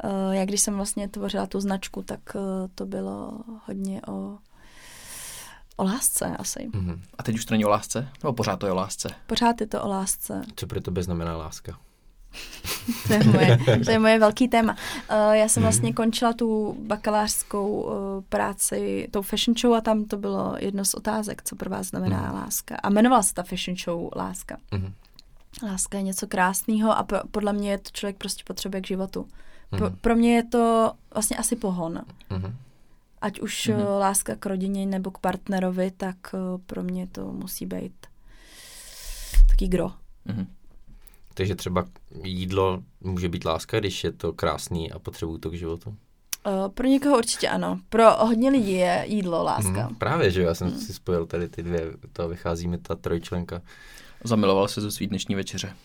Uh, já když jsem vlastně tvořila tu značku, tak uh, to bylo hodně o, o lásce asi. Mhm. A teď už to není o lásce? Nebo pořád to je o lásce? Pořád je to o lásce. Co pro tebe znamená láska? To je moje, to je moje velký téma. Uh, já jsem vlastně končila tu bakalářskou uh, práci, tou fashion show a tam to bylo jedno z otázek, co pro vás znamená láska. A jmenovala se ta fashion show Láska. Mhm. Láska je něco krásného a pro, podle mě je to člověk prostě potřebuje k životu. Pro, Mhm. pro mě je to vlastně asi pohon. Mhm. Ať už Mhm. mm-hmm. láska k rodině nebo k partnerovi, tak eh, pro mě to musí být taký gro. Mhm. Takže třeba jídlo může být láska, když je to krásný a potřebuju to k životu. Uh, pro někoho určitě ano. Pro hodně lidí je jídlo láska. Mhm. Právě, že jo, já jsem si spojil tady ty dvě, to vychází mi ta trojčlenka. Zamiloval se ze svý dnešní večeře.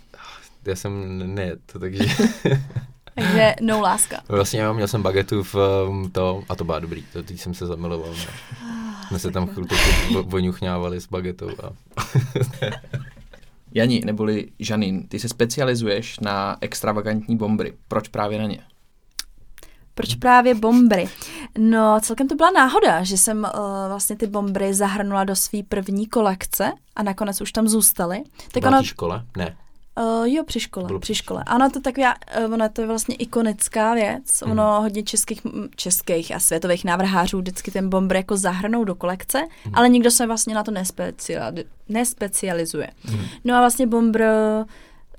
Já jsem ne, to takže Takže no láska. vlastně já měl jsem bagetu v um, to a to bylo dobrý, to teď jsem se zamiloval. No. Jsme se tam chvilku vo- voňuchňávali s bagetou a Jani, neboli Žanín, ty se specializuješ na extravagantní bombry. Proč právě na ně? Proč právě bombry? No, celkem to byla náhoda, že jsem uh, vlastně ty bombry zahrnula do své první kolekce a nakonec už tam zůstaly. Tak byla ono, škole? Ne. Uh, jo, při škole, Bylo při škole. Ano, to taková, uh, ono to je vlastně ikonická věc. Mhm. Ono hodně českých, českých a světových návrhářů vždycky ten bombr jako zahrnou do kolekce, Mhm. ale nikdo se vlastně na to nespeciali, nespecializuje. Mhm. No a vlastně bombr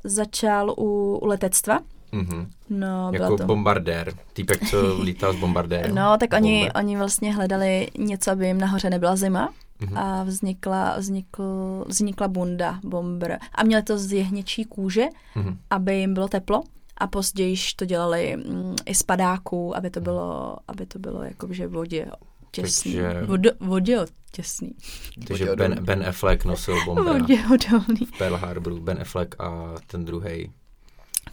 začal u, u letectva. Mhm. No, Jako to... bombardér. Týpek, co lítal s bombardérem. No, tak oni, Bomber. oni vlastně hledali něco, aby jim nahoře nebyla zima. Mhm. A vznikla, vznikl, vznikla bunda, bombr. A měli to z jehněčí kůže, Mhm. aby jim bylo teplo. A později to dělali mm, i z padáků, aby to bylo, aby to bylo jakože vodě těsný. Takže- Vodo, vodě těsný. Takže ben, ben Affleck nosil bombra Vodě odolný. v Pearl Harboru. Ben Affleck a ten druhý.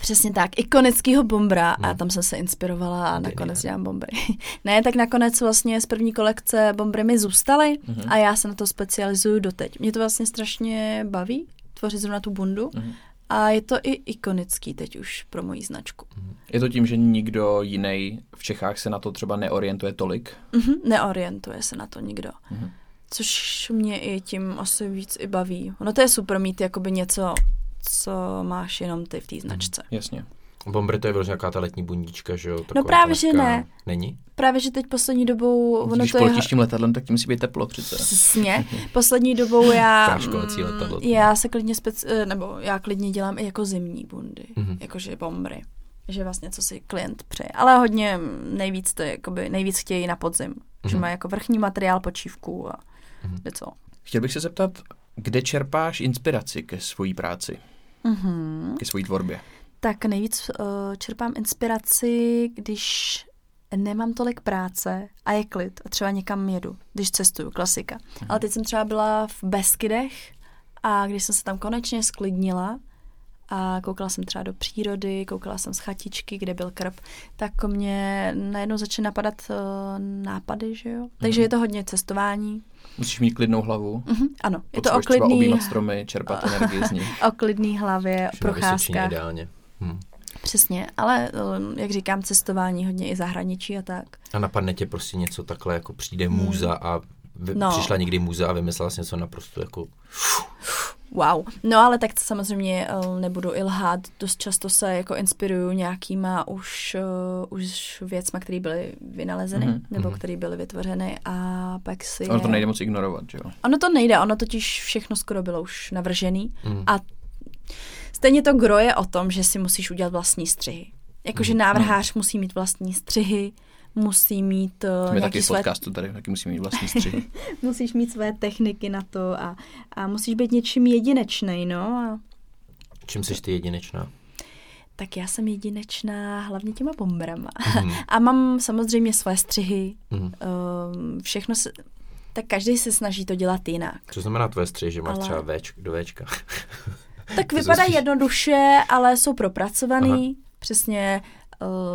Přesně tak, ikonického bombra a Hmm. tam jsem se inspirovala a nakonec dělám bombry. ne, tak nakonec vlastně z první kolekce bombry mi zůstaly Mhm. a já se na to specializuju doteď. Mě to vlastně strašně baví, tvořit zrovna tu bundu Mhm. a je to i ikonický teď už pro moji značku. Je to tím, že nikdo jiný v Čechách se na to třeba neorientuje tolik? Mhm, neorientuje se na to nikdo. Mhm. Což mě i tím asi víc i baví. Ono to je super mít jakoby něco, co máš jenom ty v té značce. Jasně. Bomber to je vlastně nějaká ta letní bundička, že jo? Taková No právě, že ne. Není? Právě, že teď poslední dobou, ono Když to je... poletíš tím letadlem, tak tím musí být teplo přece. Přesně. Poslední dobou já, mm, letadlo. já se klidně spec, eh, nebo já klidně dělám i jako zimní bundy, Mhm. jakože bombry. Že vlastně co si klient přeje. Ale hodně mm, nejvíc to je, jakoby, nejvíc chtějí na podzim. Že Mhm. má jako vrchní materiál, počívku a Mhm. něco. Chtěl bych se zeptat, kde čerpáš inspiraci ke svojí práci, Mhm. ke svojí tvorbě? Tak nejvíc uh, čerpám inspiraci, když nemám tolik práce a je klid a třeba někam jedu, když cestuju, klasika. Ale teď jsem třeba byla v Beskydech a když jsem se tam konečně sklidnila a koukala jsem třeba do přírody, koukala jsem z chatičky, kde byl krb, tak mě najednou začaly napadat uh, nápady, že jo. Takže Mhm. je to hodně cestování. Musíš mít klidnou hlavu. Mhm, ano, je to o klidný, stromy, čerpat energii z nich. o klidný hlavě, o procházkách. ideálně. Hm. Přesně, ale um, jak říkám, cestování hodně i zahraničí a tak. A napadne tě prostě něco takhle, jako přijde můza a vy, Hmm. No. přišla někdy můza a vymyslela si něco naprosto jako... Wow. No ale tak samozřejmě eh, nebudu i lhát, dost často se jako inspiruju nějakýma už, uh, už věcma, které byly vynalezeny Mhm, mm-hmm. nebo mhm. které byly vytvořeny a pak si Ono to je... nejde moc ignorovat, že jo? Ono to nejde, ono totiž všechno skoro bylo už navržený Mm. a stejně to gro je o tom, že si musíš udělat vlastní střihy. Jakože Mhm. návrhář musí mít vlastní střihy, musí mít uh, My taky nějaký v své podcastu tady taky musíme mít vlastní střihy. musíš mít své techniky na to a, a musíš být něčím jedinečný, no. A, Čím jsi ty jedinečná? tak já jsem jedinečná hlavně těma bombrama. Mhm. A mám samozřejmě své střihy, Mhm. um, všechno se, tak každý se snaží to dělat jinak. Co znamená tvoje střih, že máš Ale- třeba Vč, do Včka? Tak zase- jednoduše, ale jsou propracovaný. Přesně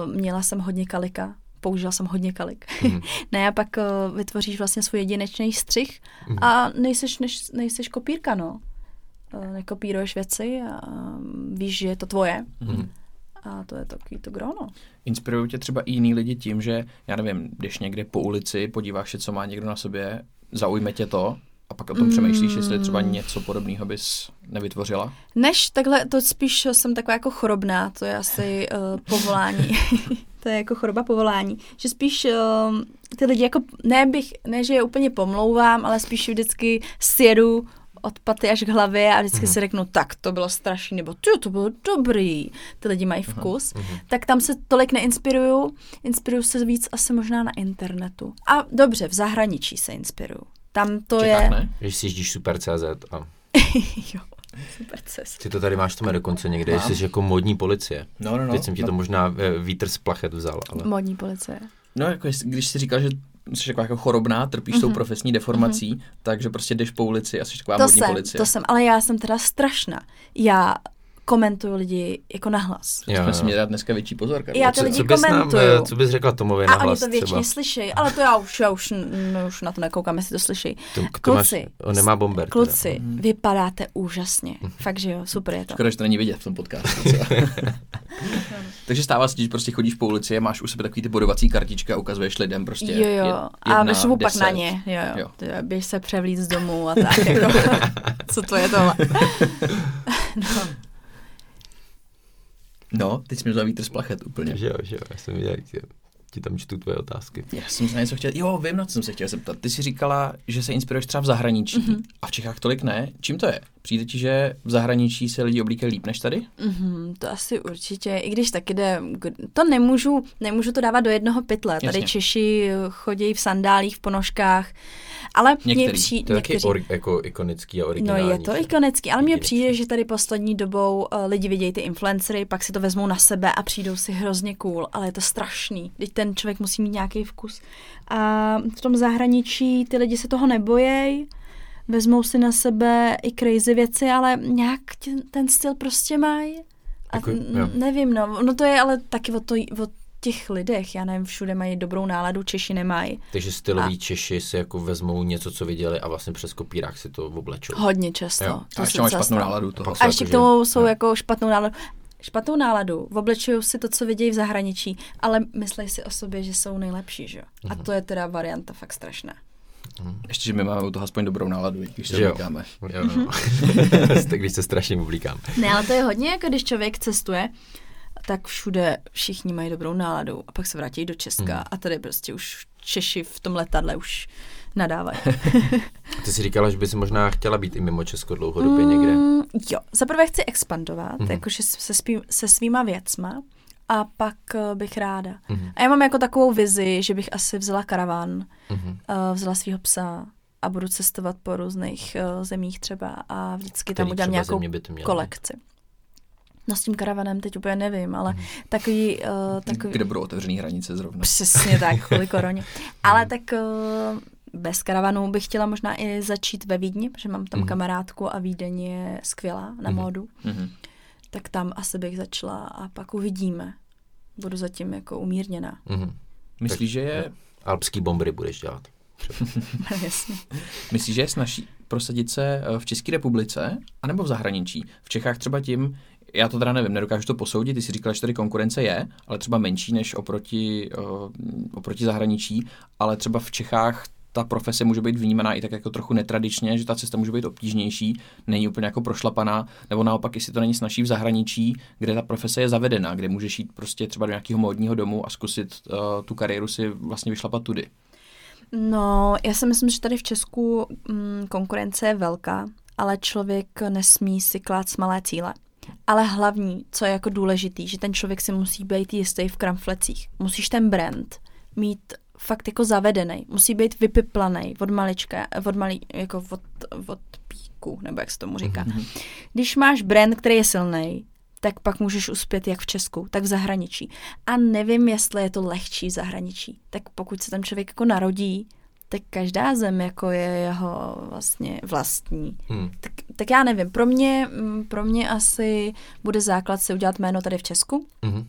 uh, měla jsem hodně kalika, použila jsem hodně kalik. Mhm. ne, a pak uh, vytvoříš vlastně svůj jedinečný střih Mhm. a nejseš, než, nejseš kopírka, no. Uh, nekopíruješ věci a um, víš, že je to tvoje. Mhm. A to je takový to gro, no. Inspirují tě třeba i jiný lidi tím, že, já nevím, jdeš někde po ulici, podíváš se, co má někdo na sobě, zaujme tě to a pak o tom Mm. přemýšlíš, jestli třeba něco podobného bys nevytvořila. Než takhle, to spíš jsem taková jako chorobná, to je asi uh, povolání. to je jako choroba povolání. Že spíš uh, ty lidi jako, ne, bych, ne, že je úplně pomlouvám, ale spíš vždycky sjedu od paty až k hlavě a vždycky si řeknu, tak to bylo strašný, nebo ty, to bylo dobrý. Ty lidi mají vkus. Tak tam se tolik neinspiruju. Inspiruju se víc asi možná na internetu. A dobře, v zahraničí se inspiruju. Tam to Čechách je... ne? Že si jíždíš super.cz a jo, super cest. ty to tady máš tam dokonce někde, Mám. jsi jako modní policie. No, no, no. Teď jsem ti to no, možná eh, vítr z plachet vzal, ale... Modní policie. no jako když jsi říkal, že jsi taková jako chorobná, trpíš mm-hmm. tou profesní deformací, mm-hmm. takže prostě jdeš po ulici a jsi taková to modní jsem, policie. to jsem, ale já jsem teda strašná. Já komentuju lidi jako nahlas. Jo, Jsme si měli dát dneska větší pozor, Karlo. Já Co, ty lidi co, bys nám, komentuju. eh, co bys řekla Tomovi na A oni to většině slyšejí, ale to já už, já už, no, už na to nekoukám, jestli to slyší. To, to máš, Kluci, on nemá bomber. teda. Kluci, vypadáte úžasně. Fakt, že jo, super je to. Škoda, že to není vidět v tom podcastu. Takže stává se, ti, že prostě chodíš po ulici a máš u sebe takový ty bodovací kartičky a ukazuješ lidem prostě Jo, jo, jed- a jedna, vyšvu pak na ně, jo, jo. Jo. jo. Běž se převlít z domu a tak, jako, co to je tohle. no. No, teď jsi mi vzal vítr z plachet úplně. Že jo, že jo, já jsem viděl, jak ti tam čtu tvoje otázky. Já jsem se na něco chtěl, jo, vím, na co jsem se chtěl zeptat. Ty jsi říkala, že se inspiruješ třeba v zahraničí Mhm. mm-hmm. a v Čechách tolik ne. Čím to je? Přijde ti, že v zahraničí se lidi oblíkají líp než tady? Mm, to asi určitě, i když taky jde, to nemůžu, nemůžu to dávat do jednoho pytle. Tady Jasně. Češi chodí v sandálích, v ponožkách, ale mně Některý. přijde, To je taky or, jako ikonický a No originální. je to že? ikonický, ale mně přijde, že tady poslední dobou uh, lidi vidějí ty influencery, pak si to vezmou na sebe a přijdou si hrozně cool, ale je to strašný. Teď ten člověk musí mít nějaký vkus. A v tom zahraničí ty lidi se toho nebojejí, vezmou si na sebe i crazy věci, ale nějak tě- ten styl prostě mají. A Jako- n- jo. nevím, no, no to je ale taky o, to, o těch lidech, já nevím, všude mají dobrou náladu, Češi nemají. Takže styloví A- Češi si jako vezmou něco, co viděli a vlastně přes kopírák si to oblečou. Hodně často. Jo. To A ještě docela špatnou náladu toho. Pak A ještě jako, k tomu že- jsou jo. jako špatnou náladu. Špatnou náladu, oblečují si to, co vidějí v zahraničí, ale myslí si o sobě, že jsou nejlepší, že jo? Mhm. A to je teda varianta fakt strašná. Ještě, že my máme u toho aspoň dobrou náladu, když se oblíkáme. Jo, no. tak když se strašně oblíkám. Ne, ale to je hodně, jako když člověk cestuje, tak všude všichni mají dobrou náladu a pak se vrátí do Česka Mhm. a tady prostě už Češi v tom letadle už nadávají. Ty jsi říkala, že by si možná chtěla být i mimo Česko dlouhodobě někde. Mm, jo, zaprvé chci expandovat, mm-hmm. jakože se, spí, se svýma věcma a pak uh, bych ráda. Mhm. A já mám jako takovou vizi, že bych asi vzala karavan, Mhm. uh, vzala svého psa a budu cestovat po různých uh, zemích třeba a vždycky Který tam udělám nějakou kolekci. No s tím karavanem teď úplně nevím, ale Mhm. takový, uh, takový Kde budou otevřený hranice zrovna. přesně tak, kvůli koroně. Ale tak uh, bez karavanu bych chtěla možná i začít ve Vídni, protože mám tam Mhm. kamarádku a Vídeň je skvělá na Mhm. módu. Mhm. Tak tam asi bych začala a pak uvidíme. Budu zatím jako umírněná. Mhm. Myslíš, že je, Alpský bombery budeš dělat. Jasně. myslíš, že je snaží prosadit se eh, v České republice, anebo v zahraničí? V Čechách třeba tím, já to teda nevím, nedokážu to posoudit, ty si říkala, že tady konkurence je, ale třeba menší než oproti, uh, oproti zahraničí, ale třeba v Čechách ta profese může být vnímaná i tak jako trochu netradičně, že ta cesta může být obtížnější, není úplně jako prošlapaná, nebo naopak, jestli to není snažší v zahraničí, kde ta profese je zavedená, kde můžeš jít prostě třeba do nějakého módního domu a zkusit uh, tu kariéru si vlastně vyšlapat tudy. No, já si myslím, že tady v Česku mm, konkurence je velká, ale člověk nesmí si klát malé cíle. Ale hlavní, co je jako důležitý, že ten člověk si musí být jistý v kramflecích. Musíš ten brand mít fakt jako zavedený. Musí být vypiplaný od malička, od malý, jako od, od píku, nebo jak se tomu říká. Když máš brand, který je silný, tak pak můžeš uspět jak v Česku, tak v zahraničí. A nevím, jestli je to lehčí v zahraničí. Tak pokud se tam člověk jako narodí, tak každá zem jako je jeho vlastně vlastní. Hmm. Tak, tak já nevím, pro mě, mm, pro mě asi bude základ si udělat jméno tady v Česku Mhm.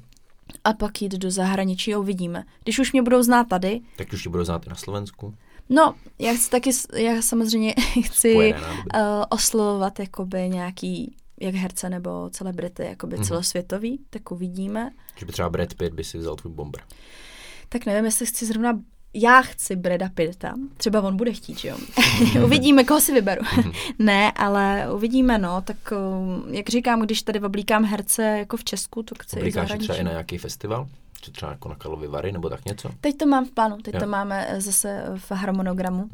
A pak jít do zahraničí a uvidíme. Když už mě budou znát tady, Tak už tě budou znát i na Slovensku. no, já chci taky, já samozřejmě chci Spojené uh, oslovovat jakoby nějaký jak herce nebo celebrity, jakoby Mhm. celosvětový, tak uvidíme. Že by třeba Brad Pitt by si vzal tvůj bomber. Tak nevím, jestli chci zrovna já chci Breda Pitta, třeba on bude chtít, že jo. uvidíme, koho si vyberu. ne, ale uvidíme, no, tak um, jak říkám, když tady oblíkám herce jako v Česku, tak chci Oblíkáš třeba i na nějaký festival? Že třeba jako na Karlovy Vary nebo tak něco? Teď to mám v plánu, teď Jo. to máme eh, zase v harmonogramu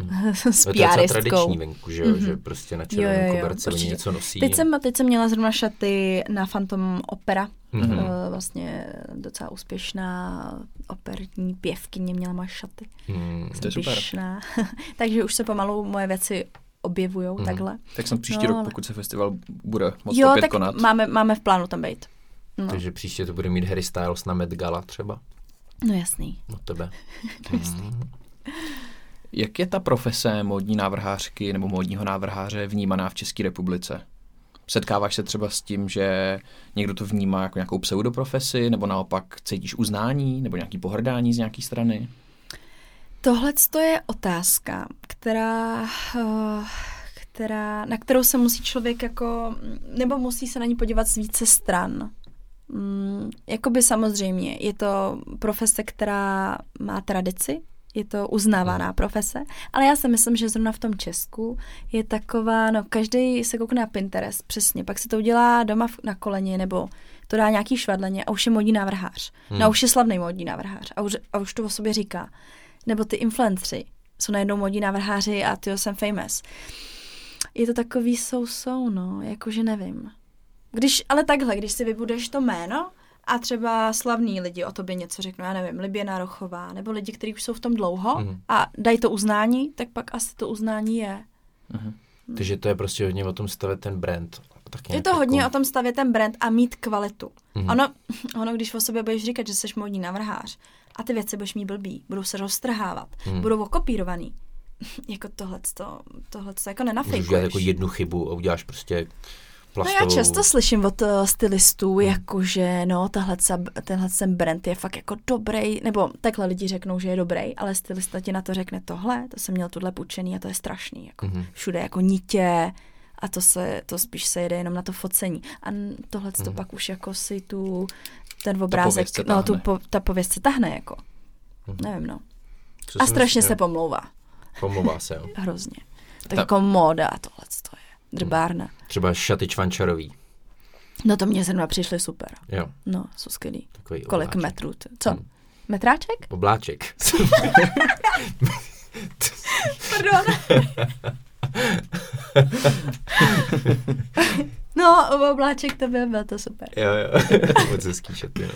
s Ale to je tradiční venku, že, jo? že prostě na. Jo, jo, červeném jo, koberci oni něco nosí. Teď jsem, teď jsem měla zrovna šaty na Phantom Opera. Mhm. Mm-hmm. Vlastně docela úspěšná operní pěvkyně měla má šaty. Hmm. To je super. Takže už se pomalu moje věci objevují mm-hmm. takhle. Tak jsem příští No, rok, pokud se festival bude moc jo, opět tak konat. máme, máme v plánu tam být. No, Takže příště to bude mít Harry Styles na Met Gala třeba no jasný. od tebe. Jak je ta profese módní návrhářky nebo módního návrháře vnímaná v České republice? Setkáváš se třeba s tím, že někdo to vnímá jako nějakou pseudoprofesi, nebo naopak cítíš uznání, nebo nějaký pohrdání z nějaké strany? Tohle je otázka, která, eh, která, na kterou se musí člověk jako, nebo musí se na ní podívat z více stran. Mm, jakoby samozřejmě, je to profese, která má tradici, je to uznávaná profese, ale já si myslím, že zrovna v tom Česku je taková, no každý se koukne na Pinterest, přesně, pak si to udělá doma v- na koleně, nebo to dá nějaký švadleně a už je modní návrhář. Hmm. No a už je slavný modní návrhář a už, a už to o sobě říká. Nebo ty influencři jsou najednou modní návrháři a ty jsem famous. Je to takový so-so, no, jakože nevím. Když, ale takhle, když si vybudeš to jméno a třeba slavní lidi o tobě něco řeknou, já nevím, Liběna Rochová, nebo lidi, kteří už jsou v tom dlouho Mhm. a dají to uznání, tak pak asi to uznání je. Takže to je prostě hodně o tom stavět ten brand. Tak Je to hodně jako... o tom stavět ten brand a mít kvalitu. Mm-hmm. Ono, ono, když o sobě budeš říkat, že jsi modní navrhář a ty věci budeš mít blbý, budou se roztrhávat, mm. budou okopírovaný, jako tohleto, tohleto jako Můžeš nenafejkuješ. udělat jako jednu chybu a uděláš prostě No plastovou... já často slyším od uh, stylistů, Hmm. jako že no, tahle, tenhle ten brand je fakt jako dobrý, nebo takhle lidi řeknou, že je dobrý, ale stylista ti na to řekne tohle, to jsem měl tuhle půjčený a to je strašný, jako Mhm. všude jako nitě a to se, to spíš se jede jenom na to focení. A tohle to pak už jako si tu, ten obrázek, se no tu po, ta pověst se tahne, jako. Nevím, no. Co A strašně si- se pomlouvá, Pomlouvá se, jo. hrozně. Tak Ta- jako móda a tohle to je. Drbárna. Třeba šaty čvančarový. No to mě zrovna přišly super. Jo, No, jsou skvělý. takový Kolik obláček. metrů? ty- Co? Hmm. Metráček? Obláček. Pardon. no, obláček to byl, byl to super. jo, jo. Moc hezký šaty, no.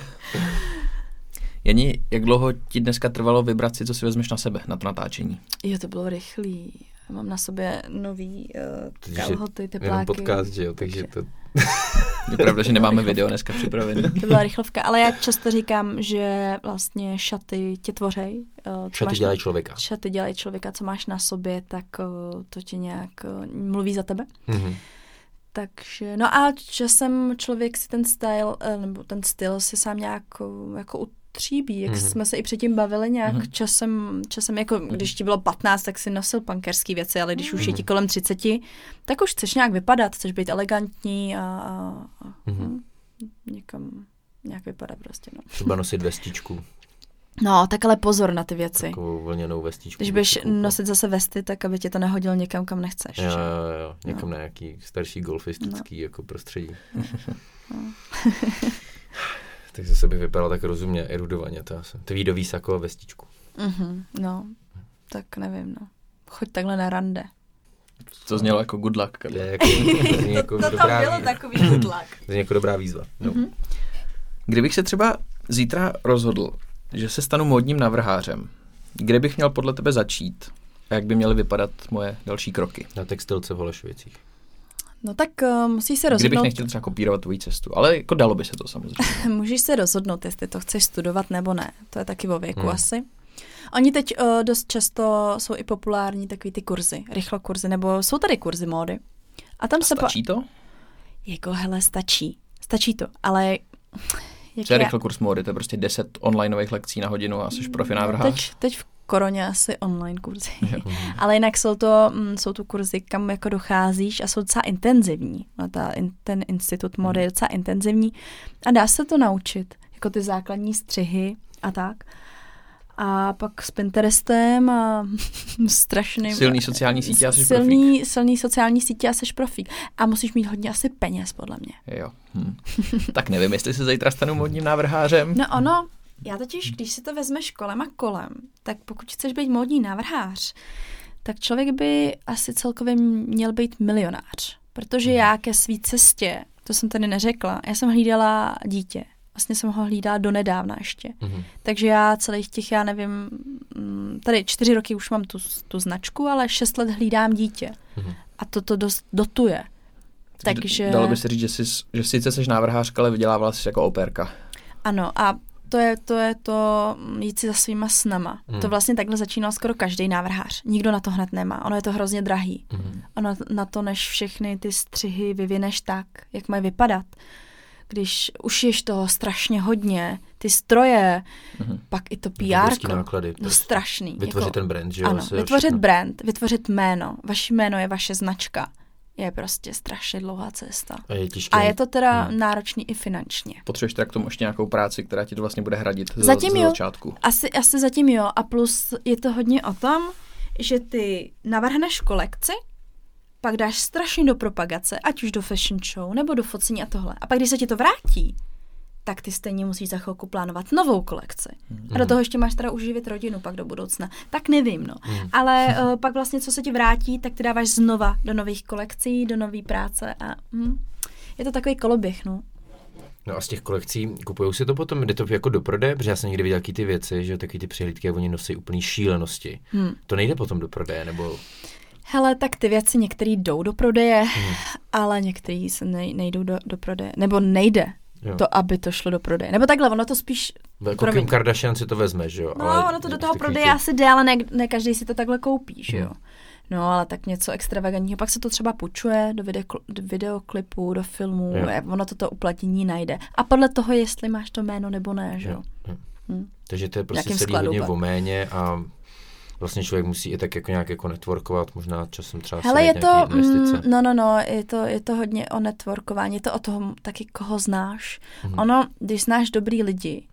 Jani, jak dlouho ti dneska trvalo vybrat si, co si vezmeš na sebe na to natáčení? Jo, to bylo rychlý. Mám na sobě nový uh, Takže kalhoty, Jenom tepláky. podcast, že jo, takže to... Je pravda, že nemáme video dneska připravený. To byla rychlovka, ale já často říkám, že vlastně šaty tě tvořej. Uh, Šaty máš dělají člověka. šaty dělají člověka, co máš na sobě, tak uh, to ti nějak uh, mluví za tebe. Mhm. Takže, no a časem člověk si ten style, eh, nebo ten styl si sám nějak jako utříbí, jak Mhm. mm-hmm. jsme se i předtím bavili nějak Mhm. mm-hmm. časem, časem jako když ti bylo 15, tak si nosil punkerský věci, ale když už je ti Mhm. kolem 30, tak už chceš nějak vypadat, chceš být elegantní a, a, a Mhm. mm. někam nějak vypadat prostě, no. Třeba nosit vestičku, No, tak ale pozor na ty věci. takovou vlněnou vestičku. Když budeš nosit zase vesty, tak aby tě to nehodil někam, kam nechceš. Jo, jo, jo, někam No. na nějaký starší golfistický jako prostředí. tak zase by vypadal tak rozumně, erudovaně. To asi. Tweedový sako a vestičku. Mhm, no, tak nevím, no. Choď takhle na rande. To znělo jako good luck. To Karle. je jako, to jako dobrá, vý- takový tlak. to zní jako dobrá výzva. No. Mhm. Kdybych se třeba zítra rozhodl, že se stanu módním navrhářem, kde bych měl podle tebe začít a jak by měly vypadat moje další kroky? Na textilce v Holešovicích. No tak uh, musíš se Kdybych rozhodnout, nechtěl třeba kopírovat tvoji cestu, ale jako dalo by se to samozřejmě. můžeš se rozhodnout, jestli to chceš studovat nebo ne. To je taky o věku Hmm. asi. Oni teď uh, dost často jsou i populární takový ty kurzy, rychlo kurzy, nebo jsou tady kurzy módy. A tam se pa... Stačí to? Jako, hele, stačí. Stačí to, ale... Jak Co je rychle kurz módy? To je prostě 10 onlineových lekcí na hodinu a jsi profi návrhář. Teď, teď v koroně asi online kurzy. Jo. Ale jinak jsou to, mm, jsou to kurzy, kam jako docházíš a jsou docela intenzivní. No, ta, ten institut mody je docela intenzivní a dá se to naučit. Jako ty základní střihy a tak. A pak s Pinterestem a strašným... Silný sociální sítě a jsi profík. silný, silný sociální sítě a jsi profík. A musíš mít hodně asi peněz, podle mě. Jo. Hm. tak nevím, jestli se zítra stanu módním návrhářem. No ono, já totiž, když si to vezmeš kolem a kolem, tak pokud chceš být módní návrhář, tak člověk by asi celkově měl být milionář. Protože já ke své cestě, to jsem tady neřekla, já jsem hlídala dítě. Vlastně jsem ho hlídala donedávna ještě. Mhm. Takže já celých těch, já nevím, mm, tady čtyři roky už mám tu, tu značku, ale šest let hlídám dítě. Mhm. A to to dost dotuje. Takže... Dalo by se říct, že, jsi, že sice jsi návrhářka, ale vydělávala jsi jako operka. Ano, a to je to, je to mm, jít si za svýma snama. Hmm. To vlastně takhle začínal skoro každý návrhář. Nikdo na to hned nemá. Ono je to hrozně drahý. Mhm. Ono na to, než všechny ty střihy vyvineš tak, jak mají vypadat. Když ušiješ toho strašně hodně, ty stroje, Mhm. pak i to PR. náklady. No prostě. strašný. Vytvořit ten brand, že jo? Ano, vytvořit všechno. brand, vytvořit jméno. Vaše jméno je vaše značka. Je prostě strašně dlouhá cesta. A je těžké. A je to teda Hmm. náročný i finančně. Potřebuješ teda k tomu ještě nějakou práci, která ti to vlastně bude hradit z, Zatím z jo. začátku. Asi, asi zatím jo. A plus je to hodně o tom, že ty navrhneš kolekci, pak dáš strašně do propagace, ať už do fashion show, nebo do focení a tohle. A pak, když se ti to vrátí, tak ty stejně musíš za chvilku plánovat novou kolekci. A do toho ještě máš teda uživit rodinu pak do budoucna. Tak nevím, no. Ale uh, pak vlastně, co se ti vrátí, tak ty dáváš znova do nových kolekcí, do nové práce a hm, je to takový koloběh, no. No a z těch kolekcí kupují si to potom, jde to jako do prodeje, protože já jsem někdy viděl taky ty věci, že takový ty přihlídky, jak oni nosí úplný šílenosti. Hmm. To nejde potom do prodeje, nebo Hele, tak ty věci některé jdou do prodeje, ale některé se nej, nejdou do, do prodeje. Nebo nejde jo. to, aby to šlo do prodeje. Nebo takhle, ono to spíš... jako promiň. Kim Kardashian si to vezme, že jo? No, ale ono to do toho prodeje ty- asi jde, ale ne, ne každý si to takhle koupí, že jo. Hmm. No, ale tak něco extravagantního. Pak se to třeba půjčuje do, video, do videoklipů, do filmů, Jo. je, ono to to uplatnění najde. A podle toho, jestli máš to jméno nebo ne, že jo. Jo, jo. Hm. Takže to je prostě celý hodně o méně a vlastně člověk musí i tak jako nějak jako networkovat, možná časem třeba Hele, je to, investice. mm, no, no, no, je to, je to hodně o networkování, je to o tom taky, koho znáš. Mhm. Ono, když znáš dobrý lidi,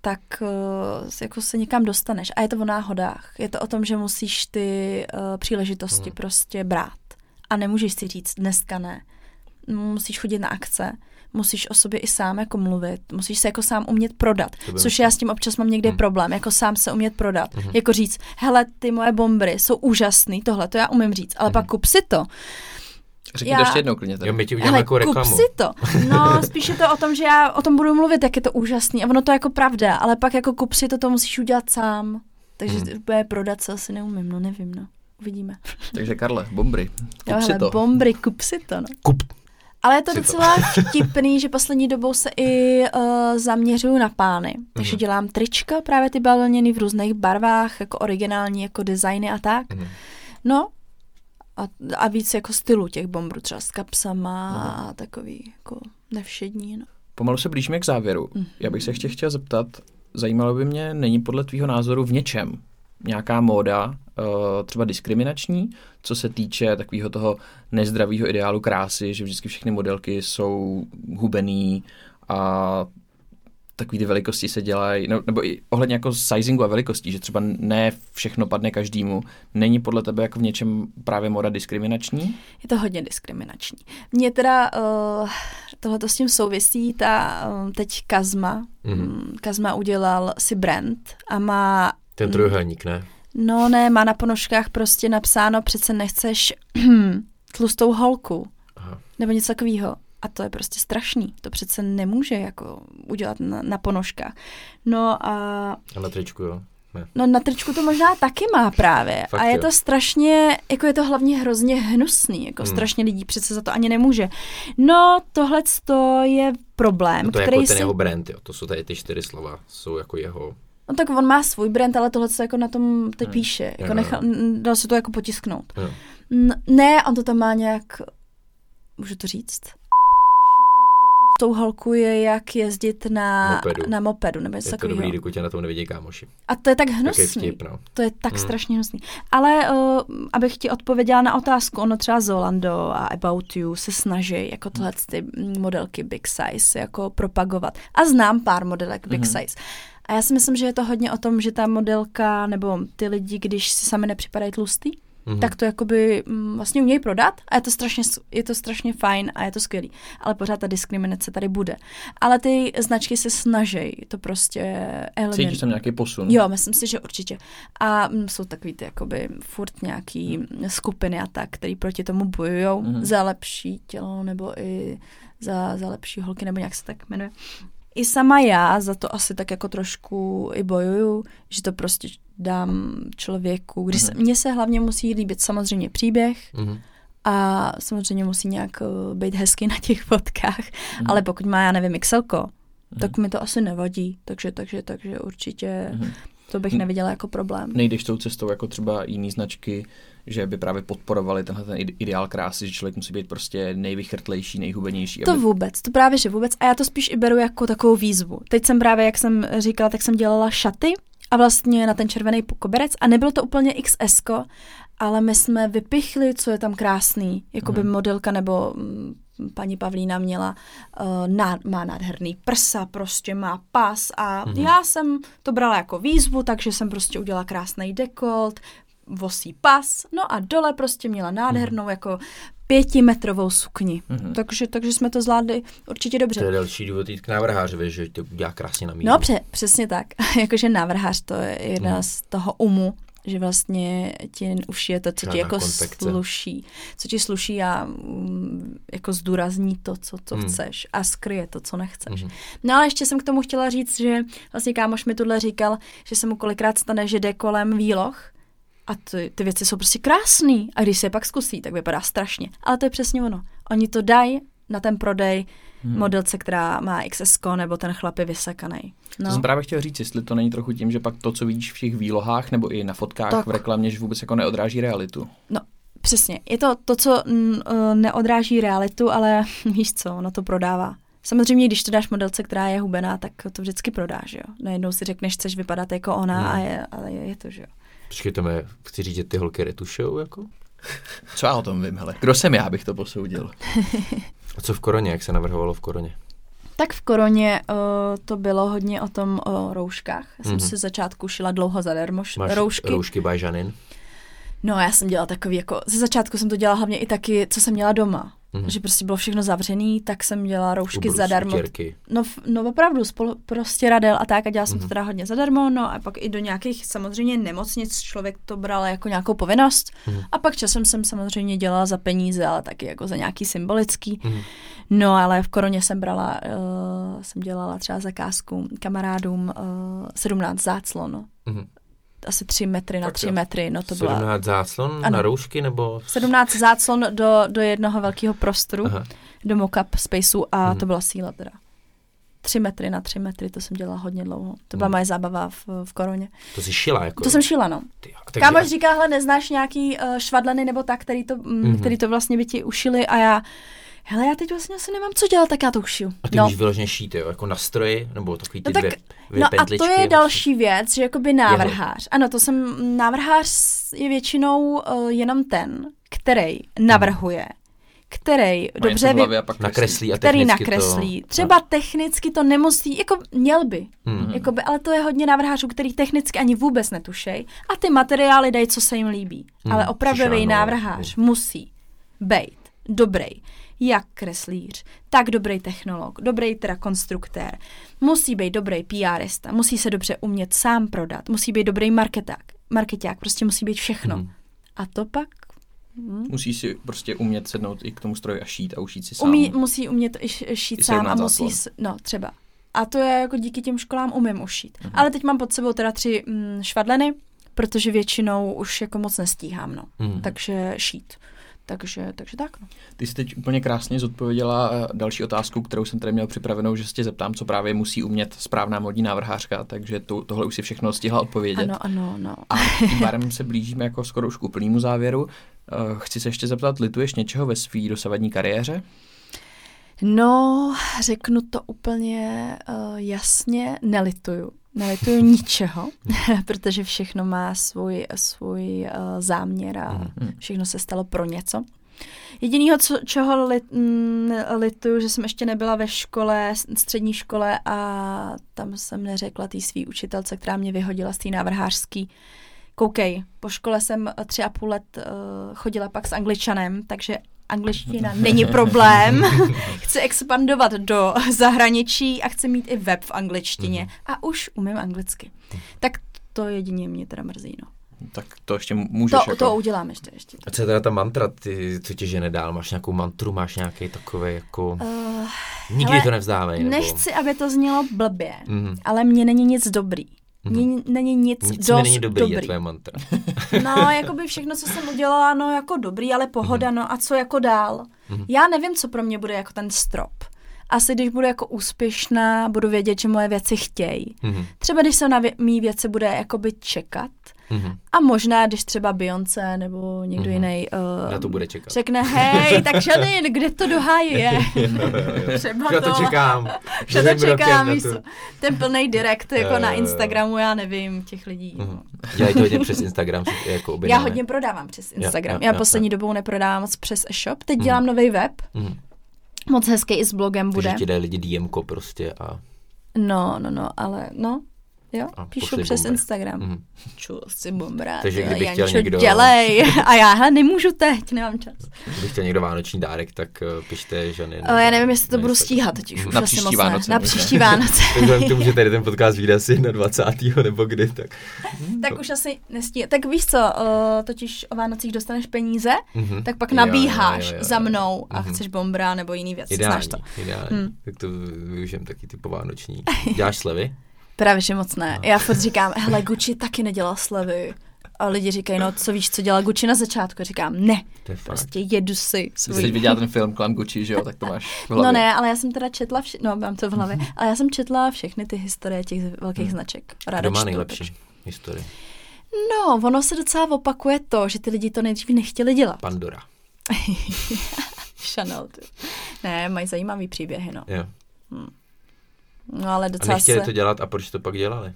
tak uh, jako se někam dostaneš. A je to o náhodách. Je to o tom, že musíš ty uh, příležitosti Mhm. prostě brát. A nemůžeš si říct dneska ne. Musíš chodit na akce, musíš o sobě i sám jako mluvit, musíš se jako sám umět prodat. Což já s tím občas mám někde Mhm. problém, jako sám se umět prodat. Mhm. Jako říct, hele, ty moje bombry jsou úžasný, tohle to já umím říct, ale Mhm. pak kup si to. Řekni Já- to ještě jednou klidně tady. Jo, my ti uděláme jako kup reklamu. si to. No, spíš je to o tom, že já o tom budu mluvit, jak je to úžasný. A ono to je jako pravda, ale pak jako kup si to, to musíš udělat sám. Takže hmm. úplně prodat se asi neumím, no nevím, no. Uvidíme. Takže Karle, bombry, kup Jo, si hele, to. bombry, kup si to, no. Kup. Ale je to Si to. docela vtipný, že poslední dobou se i uh, zaměřuju na pány. Takže Mhm. dělám trička, právě ty bavlněny v různých barvách, jako originální, jako designy a tak. Mhm. No, A, a víc jako stylu těch bombrů, třeba s kapsama a takový jako nevšední. No. Pomalu se blížíme k závěru. Mhm. Já bych se ještě chtěl zeptat, zajímalo by mě, není podle tvýho názoru v něčem nějaká móda, eh, třeba diskriminační, co se týče takového toho nezdravého ideálu krásy, že vždycky všechny modelky jsou hubený a takový ty velikosti se dělají, no, nebo i ohledně jako sizingu a velikostí, že třeba ne všechno padne každému. Není podle tebe jako v něčem právě moda diskriminační? Je to hodně diskriminační. Mně teda uh, tohle s tím souvisí, ta uh, teď Kazma. Mhm. Mm. Kazma udělal si brand a má Ten trojuhelník, ne? No ne, má na ponožkách prostě napsáno, přece nechceš tlustou holku. Aha. Nebo něco takového. A to je prostě strašný. To přece nemůže jako udělat na, na ponožkách. No a A na tričku, jo? Ne. no na tričku to možná taky má právě. Fakt a je jo. to strašně, jako je to hlavně hrozně hnusný. Jako Hmm. strašně lidí přece za to ani nemůže. No tohle je problém, No to je který jako ten si... jeho brand, jo. To jsou tady ty čtyři slova. Jsou jako jeho... No tak on má svůj brand, ale tohle se jako na tom teď Hmm. píše. Jako jo. nechal, n- dal se to jako potisknout. N- ne, on to tam má nějak, můžu to říct? Tou holku je jak jezdit na Mopedu. na mopedu nebo něco Je to takového. dobrý, dokud tě na tom nevidí kámoši. A to je tak hnusný. vtip, no. To je tak Hmm. strašně hnusný. Ale uh, abych ti odpověděla na otázku, ono třeba Zolando a About You se snaží jako tohle ty modelky Big Size jako propagovat. A znám pár modelek Big Mhm. Size. A já si myslím, že je to hodně o tom, že ta modelka nebo ty lidi, když si sami nepřipadají tlustý, Mhm. tak to jakoby mm, vlastně umějí prodat a je to, strašně, je to strašně fajn a je to skvělý. Ale pořád ta diskriminace tady bude. Ale ty značky se snaží to prostě eliminovat. Cítíš tam nějaký posun? Jo, myslím si, že určitě. A mm, jsou takový ty jakoby furt nějaký mm, skupiny a tak, který proti tomu bojují Mhm. za lepší tělo nebo i za, za lepší holky, nebo nějak se tak jmenuje. I sama já za to asi tak jako trošku i bojuju, že to prostě dám člověku, když se, Mhm. mně se hlavně musí líbit samozřejmě příběh Mhm. a samozřejmě musí nějak uh, být hezky na těch fotkách, Mhm. ale pokud má, já nevím, Excelko, Mhm. tak mi to asi nevadí, takže, takže, takže určitě Mhm. to bych neviděla jako problém. Nejdeš tou cestou jako třeba jiný značky, že by právě podporovali tenhle ten ide- ideál krásy, že člověk musí být prostě nejvychrtlejší, nejhubenější. To aby... vůbec, to právě, že vůbec. A já to spíš i beru jako takovou výzvu. Teď jsem právě, jak jsem říkala, tak jsem dělala šaty a vlastně na ten červený koberec a nebylo to úplně XS, ale my jsme vypichli, co je tam krásný. Jakoby Mhm. modelka nebo mm, paní Pavlína měla, uh, ná, má nádherný prsa, prostě má pas a Mhm. já jsem to brala jako výzvu, takže jsem prostě udělala krásný dekolt, vosí pas, no a dole prostě měla nádhernou jako pětimetrovou sukni. Mhm. Takže, takže jsme to zvládli určitě dobře. To je další důvod jít k návrhářovi, že to udělá krásně na míru. No pře, přesně tak. Jakože návrhář to je jedna Hmm. z toho umu, že vlastně ti ušije to, co ti jako konfekce. sluší. Co ti sluší a mm, jako zdůrazní to, co to Hmm. chceš a skryje to, co nechceš. Mhm. No ale ještě jsem k tomu chtěla říct, že vlastně kámoš mi tohle říkal, že se mu kolikrát stane, že jde kolem výloh a ty, ty věci jsou prostě krásný a když se je pak zkusí, tak vypadá strašně. Ale to je přesně ono. Oni to dají na ten prodej Hmm. modelce, která má XS nebo ten chlap je vysekaný. To No. jsem právě chtěl říct, jestli to není trochu tím, že pak to, co vidíš v těch výlohách nebo i na fotkách Tak. v reklamě, že vůbec jako neodráží realitu. No, přesně. Je to to, co eh, neodráží realitu, ale víš co, ono to prodává. Samozřejmě, když to dáš modelce, která je hubená, tak to vždycky prodáš, jo. Najednou si řekneš, chceš vypadat jako ona, Hmm. a je, ale je, je to, že jo. Počkej, to mě, chci říct, že ty holky retušujou, jako? Co já o tom vím, hele. Kdo jsem já, bych to posoudil. A co v koroně, jak se navrhovalo v koroně? Tak v koroně uh, to bylo hodně o tom o rouškách. Já jsem Mhm. si začátku šila dlouho zadarmo š- Máš roušky. roušky by Žanin? No, já jsem dělala takový, jako ze začátku jsem to dělala hlavně i taky, co jsem měla doma. Mhm. Že prostě bylo všechno zavřený, tak jsem dělala roušky Ubrus, zadarmo. No, no opravdu, spolu, prostě radil a tak a dělala jsem Mhm. to teda hodně zadarmo, no a pak i do nějakých samozřejmě nemocnic člověk to bral jako nějakou povinnost Mhm. a pak časem jsem samozřejmě dělala za peníze, ale taky jako za nějaký symbolický. Mhm. No ale v koroně jsem brala, uh, jsem dělala třeba zakázku kamarádům uh, 17 záclon, Mhm. Asi 3 metry na Tak 3 jo. metry, no to byla 17 záclon Ano. na roušky, nebo... 17 záclon do, do jednoho velkého prostoru, Aha. do mockup spaceu a Mhm. to byla síla teda. tři metry na tři metry, to jsem dělala hodně dlouho. To byla Hmm. moje zábava v, v koroně. To jsi šila jako. To jsem šila, no. Ty, a takže- Kámoš říká, hele, neznáš nějaký uh, švadleny nebo tak, který to, mm, Mhm. který to vlastně by ti ušili a já, hele, já teď vlastně asi nemám co dělat, tak já to ušiju. A ty no. můžeš vyloženě šít, jo? Jako na stroji? Nebo takový ty No tak- dvě, dvě No a to je vlastně? další věc, že jakoby návrhář. Ano, to jsem, návrhář je většinou uh, jenom ten, který navrhuje, který Má dobře vy, a pak Nakreslí a který technicky nakreslí. To... Třeba technicky to nemusí, jako měl by, Hmm. jakoby, ale to je hodně návrhářů, který technicky ani vůbec netušej a ty materiály dají, co se jim líbí. Hmm, ale opravdový přišel, no, návrhář musí být dobrý, jak kreslíř, tak dobrý technolog, dobrý teda konstruktér, musí být dobrý PRista, musí se dobře umět sám prodat, musí být dobrý marketák, marketák, prostě musí být všechno. Hmm. A to pak hm, Musíš si prostě umět sednout i k tomu stroji a šít a učit si sám. Umí, musí umět šít I sám a musí, s, no třeba. A to je jako díky těm školám umím ušít. Mhm. Ale teď mám pod sebou teda tři mm, švadleny, protože většinou už jako moc nestíhám, no. Hmm. Takže šít. Takže, takže tak, no. Ty jsi teď úplně krásně zodpověděla eh, další otázku, kterou jsem tady měl připravenou, že se tě zeptám, co právě musí umět správná modní návrhářka, takže to, tohle už si všechno stihla odpovědět. Ano, ano, no. A tím pádem se blížíme jako skoro už k úplnému závěru. Eh, Chci se ještě zeptat, lituješ něčeho ve své dosavadní kariéře? No, řeknu to úplně uh, jasně, nelituju. Nelituju ničeho, protože všechno má svůj, svůj uh, záměr a Mhm. všechno se stalo pro něco. Jedinýho, co, čeho lit, mm, lituju, že jsem ještě nebyla ve škole, střední škole a tam jsem neřekla té svý učitelce, která mě vyhodila z té návrhářský. Koukej, po škole jsem tři a půl let uh, chodila pak s angličanem, takže angličtina není problém. chci expandovat do zahraničí a chci mít i web v angličtině. A už umím anglicky. Tak to jedině mě teda mrzí, no. Tak to ještě můžeš. To, jako... to udělám ještě. ještě. A co je teda ta mantra, ty, co tě žene dál? Máš nějakou mantru, máš nějaký takový jako... Uh, Nikdy to nevzdávej, nebo... Nechci, aby to znělo blbě, Mhm. ale mně není nic dobrý. Mhm. Mně není nic, Nic dost není dobrý, dobrý. je tvoje mantra. No, jako by všechno, co jsem udělala, no jako dobrý, ale pohoda, no a co jako dál? Mhm. Já nevím, co pro mě bude jako ten strop. Asi když budu jako úspěšná, budu vědět, že moje věci chtějí. Mhm. Třeba když se na vě- mý věci bude jakoby čekat Mhm. a možná, když třeba Beyoncé nebo někdo Mhm. jiný uh, Na to bude čekat. řekne, hej, tak Janine, kde to do háje je? třeba Já to čekám. Že to čekám, tu-. Ten plný direct jako na. Instagramu, já nevím, těch lidí. no. Mhm. Dělají to hodně přes Instagram, jako Já hodně prodávám přes Instagram. jo, Já jo, poslední jo. dobou neprodávám moc přes e-shop. Teď Mhm. dělám nový web, Mhm. moc hezký i s blogem bude. Takže ti dají lidi DMko prostě a... No, no, no, ale no, jo, A píšu přes bomber. Instagram. Mhm. Čul si bombra, Takže kdyby chtěl Jančo, někdo- dělej. A já, hele, nemůžu teď, nemám čas. Kdyby chtěl někdo vánoční dárek, tak uh, pište Žany. Ale já nevím, jestli to na budu stíhat totiž už Na asi příští moc Vánoce ne. Na příští Vánoce. Tak vzhledem k tomu, že tady ten podcast vyjde asi na 20. nebo kdy, tak... tak už asi nestíhá. Tak víš co, uh, totiž o Vánocích dostaneš peníze, Mhm. tak pak Jo, nabíháš jo, jo, jo. za mnou a Mhm. chceš bombra nebo jiný věc. Ideální, Znáš to? ideální. Hmm. Tak to využijem taky ty povánoční. Děláš slevy? Právě, že moc ne. Já furt říkám, hele, Gucci taky nedělal slevy. A lidi říkají, no co víš, co dělal Gucci na začátku? Říkám, ne, To je fakt. prostě jedu si Ty jsi svůj. viděla ten film Klam Gucci, že jo, tak to máš v hlavě. No ne, ale já jsem teda četla, vši- no mám to v hlavě, ale já jsem četla všechny ty historie těch velkých značek. Ráda Kdo má čtu, nejlepší takže- historii? No, ono se docela opakuje to, že ty lidi to nejdřív nechtěli dělat. Pandora. Chanel, ty. Ne, mají zajímavý příběhy, no. Jo. No ale A docela nechtěli se... to dělat a proč to pak dělali?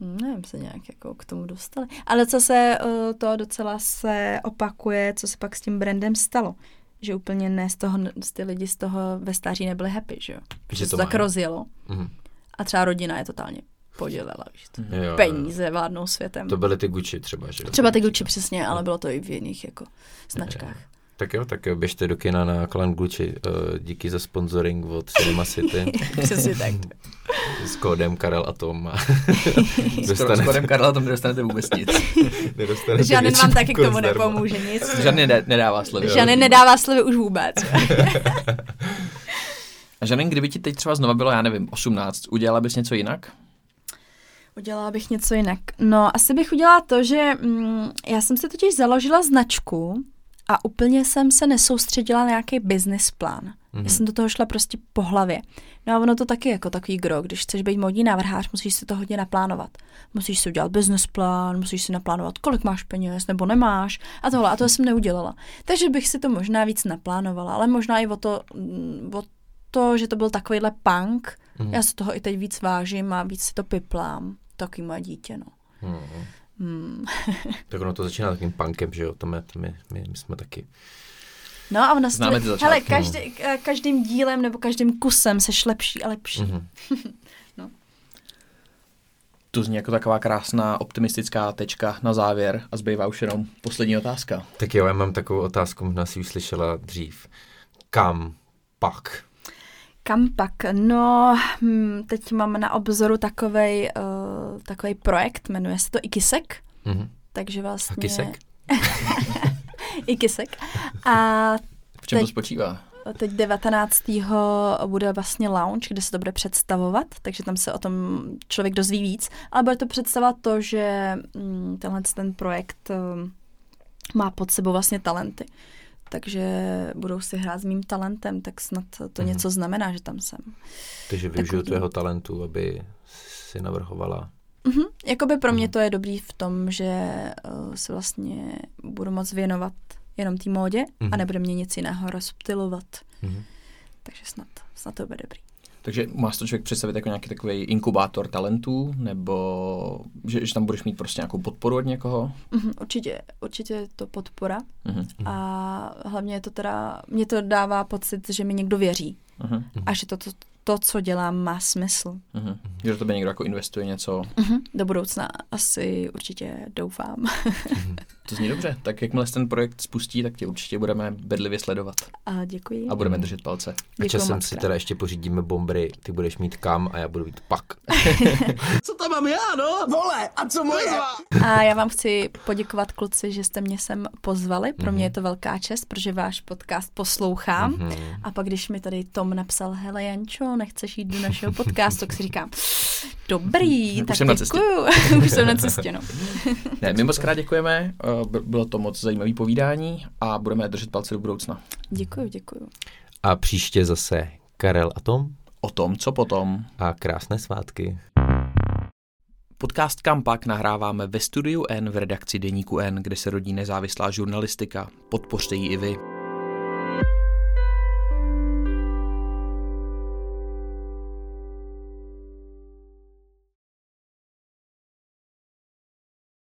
Nevím, se nějak jako k tomu dostali. Ale co se uh, to docela se opakuje, co se pak s tím brandem stalo. Že úplně ne z toho, ty lidi z toho ve stáří nebyli happy, že jo. Že to to tak mají. rozjelo. Mhm. A třeba rodina je totálně podělela, víš co. Jo, jo. Peníze vládnou světem. To byly ty Gucci třeba, že jo? Třeba ty Gucci přesně, ale bylo to i v jiných jako značkách. Tak jo, tak jo, běžte do kina na Klan Gucci. Uh, díky za sponsoring od Cinema City Přesně tak. s kódem Karel a Tom. A Skoro, s kodem Karla tam nedostanete vůbec nic. nedostanete Žádný vám taky k tomu zdarma. nepomůže nic. Žádný ne, nedává slevy. Žany nedává slevy už vůbec. A Žanen, kdyby ti teď třeba znova bylo, já nevím, 18, udělala bys něco jinak? Udělala bych něco jinak. No, asi bych udělala to, že mm, já jsem si totiž založila značku a úplně jsem se nesoustředila na nějaký business plán. Mm-hmm. Já jsem do toho šla prostě po hlavě. No a ono to taky jako takový gro, když chceš být modní návrhář, musíš si to hodně naplánovat. Musíš si udělat business plán, musíš si naplánovat, kolik máš peněz nebo nemáš a tohle. A to jsem neudělala. Takže bych si to možná víc naplánovala, ale možná i o to, mm, o to že to byl takovýhle punk. Mm-hmm. Já se toho i teď víc vážím a víc si to piplám. Taky moje dítě, no. Mm-hmm. Hmm. tak ono to začíná takým punkem, že jo, to my, my, my, my jsme taky. No a ona Známe ty hele, každý, každým dílem nebo každým kusem seš lepší a lepší. Mhm. no. To zní jako taková krásná optimistická tečka na závěr a zbývá už jenom poslední otázka. Tak jo, já mám takovou otázku, možná si ji slyšela dřív. Kam pak? Kam pak? No, hm, teď mám na obzoru takovej, uh, takovej projekt, jmenuje se to Ikisek. Mhm. Takže vlastně... Kisek? Ikisek. A V čem to Teď- spočívá? Teď 19. bude vlastně lounge, kde se to bude představovat, takže tam se o tom člověk dozví víc. Ale bude to představovat to, že mm, tenhle ten projekt um, má pod sebou vlastně talenty. Takže budou si hrát s mým talentem, tak snad to Mhm. něco znamená, že tam jsem. Takže využiju Takový- tvého talentu, aby si navrhovala. Mhm. Jakoby pro mě Mhm. to je dobrý v tom, že uh, se vlastně budu moc věnovat jenom té módě Mhm. a nebude mě nic jiného rozptilovat. Mhm. Takže snad, snad to bude dobrý. Takže má si to člověk představit jako nějaký takový inkubátor talentů, nebo že, že tam budeš mít prostě nějakou podporu od někoho? Mhm, určitě, určitě je to podpora Mhm. a hlavně je to teda, mě to dává pocit, že mi někdo věří Mhm. a že to, to, to co dělám, má smysl. Mhm. Že do tebe někdo jako investuje něco. Mhm. Do budoucna asi určitě doufám. To zní dobře. Tak jakmile se ten projekt spustí, tak tě určitě budeme bedlivě sledovat. A děkuji. A budeme držet palce. A Děkuju časem moc si teda ještě pořídíme bombry, ty budeš mít kam a já budu mít pak. Co tam mám já, no? Vole, a co moje? A já vám chci poděkovat kluci, že jste mě sem pozvali. Pro Mhm. mě je to velká čest, protože váš podcast poslouchám. Mhm. A pak, když mi tady Tom napsal, hele Jančo, nechceš jít do našeho podcastu, tak si říkám, dobrý, Už tak jsem na cestě. děkuju. Už jsem na cestě, no. Ne, my moc krát děkujeme, eh, bylo to moc zajímavé povídání a budeme držet palce do budoucna. Děkuju, děkuju. A příště zase Karel a Tom O tom, co potom. a krásné svátky. Podcast Kampak nahráváme ve studiu N v redakci Deníku N, kde se rodí nezávislá žurnalistika. Podpořte ji i vy.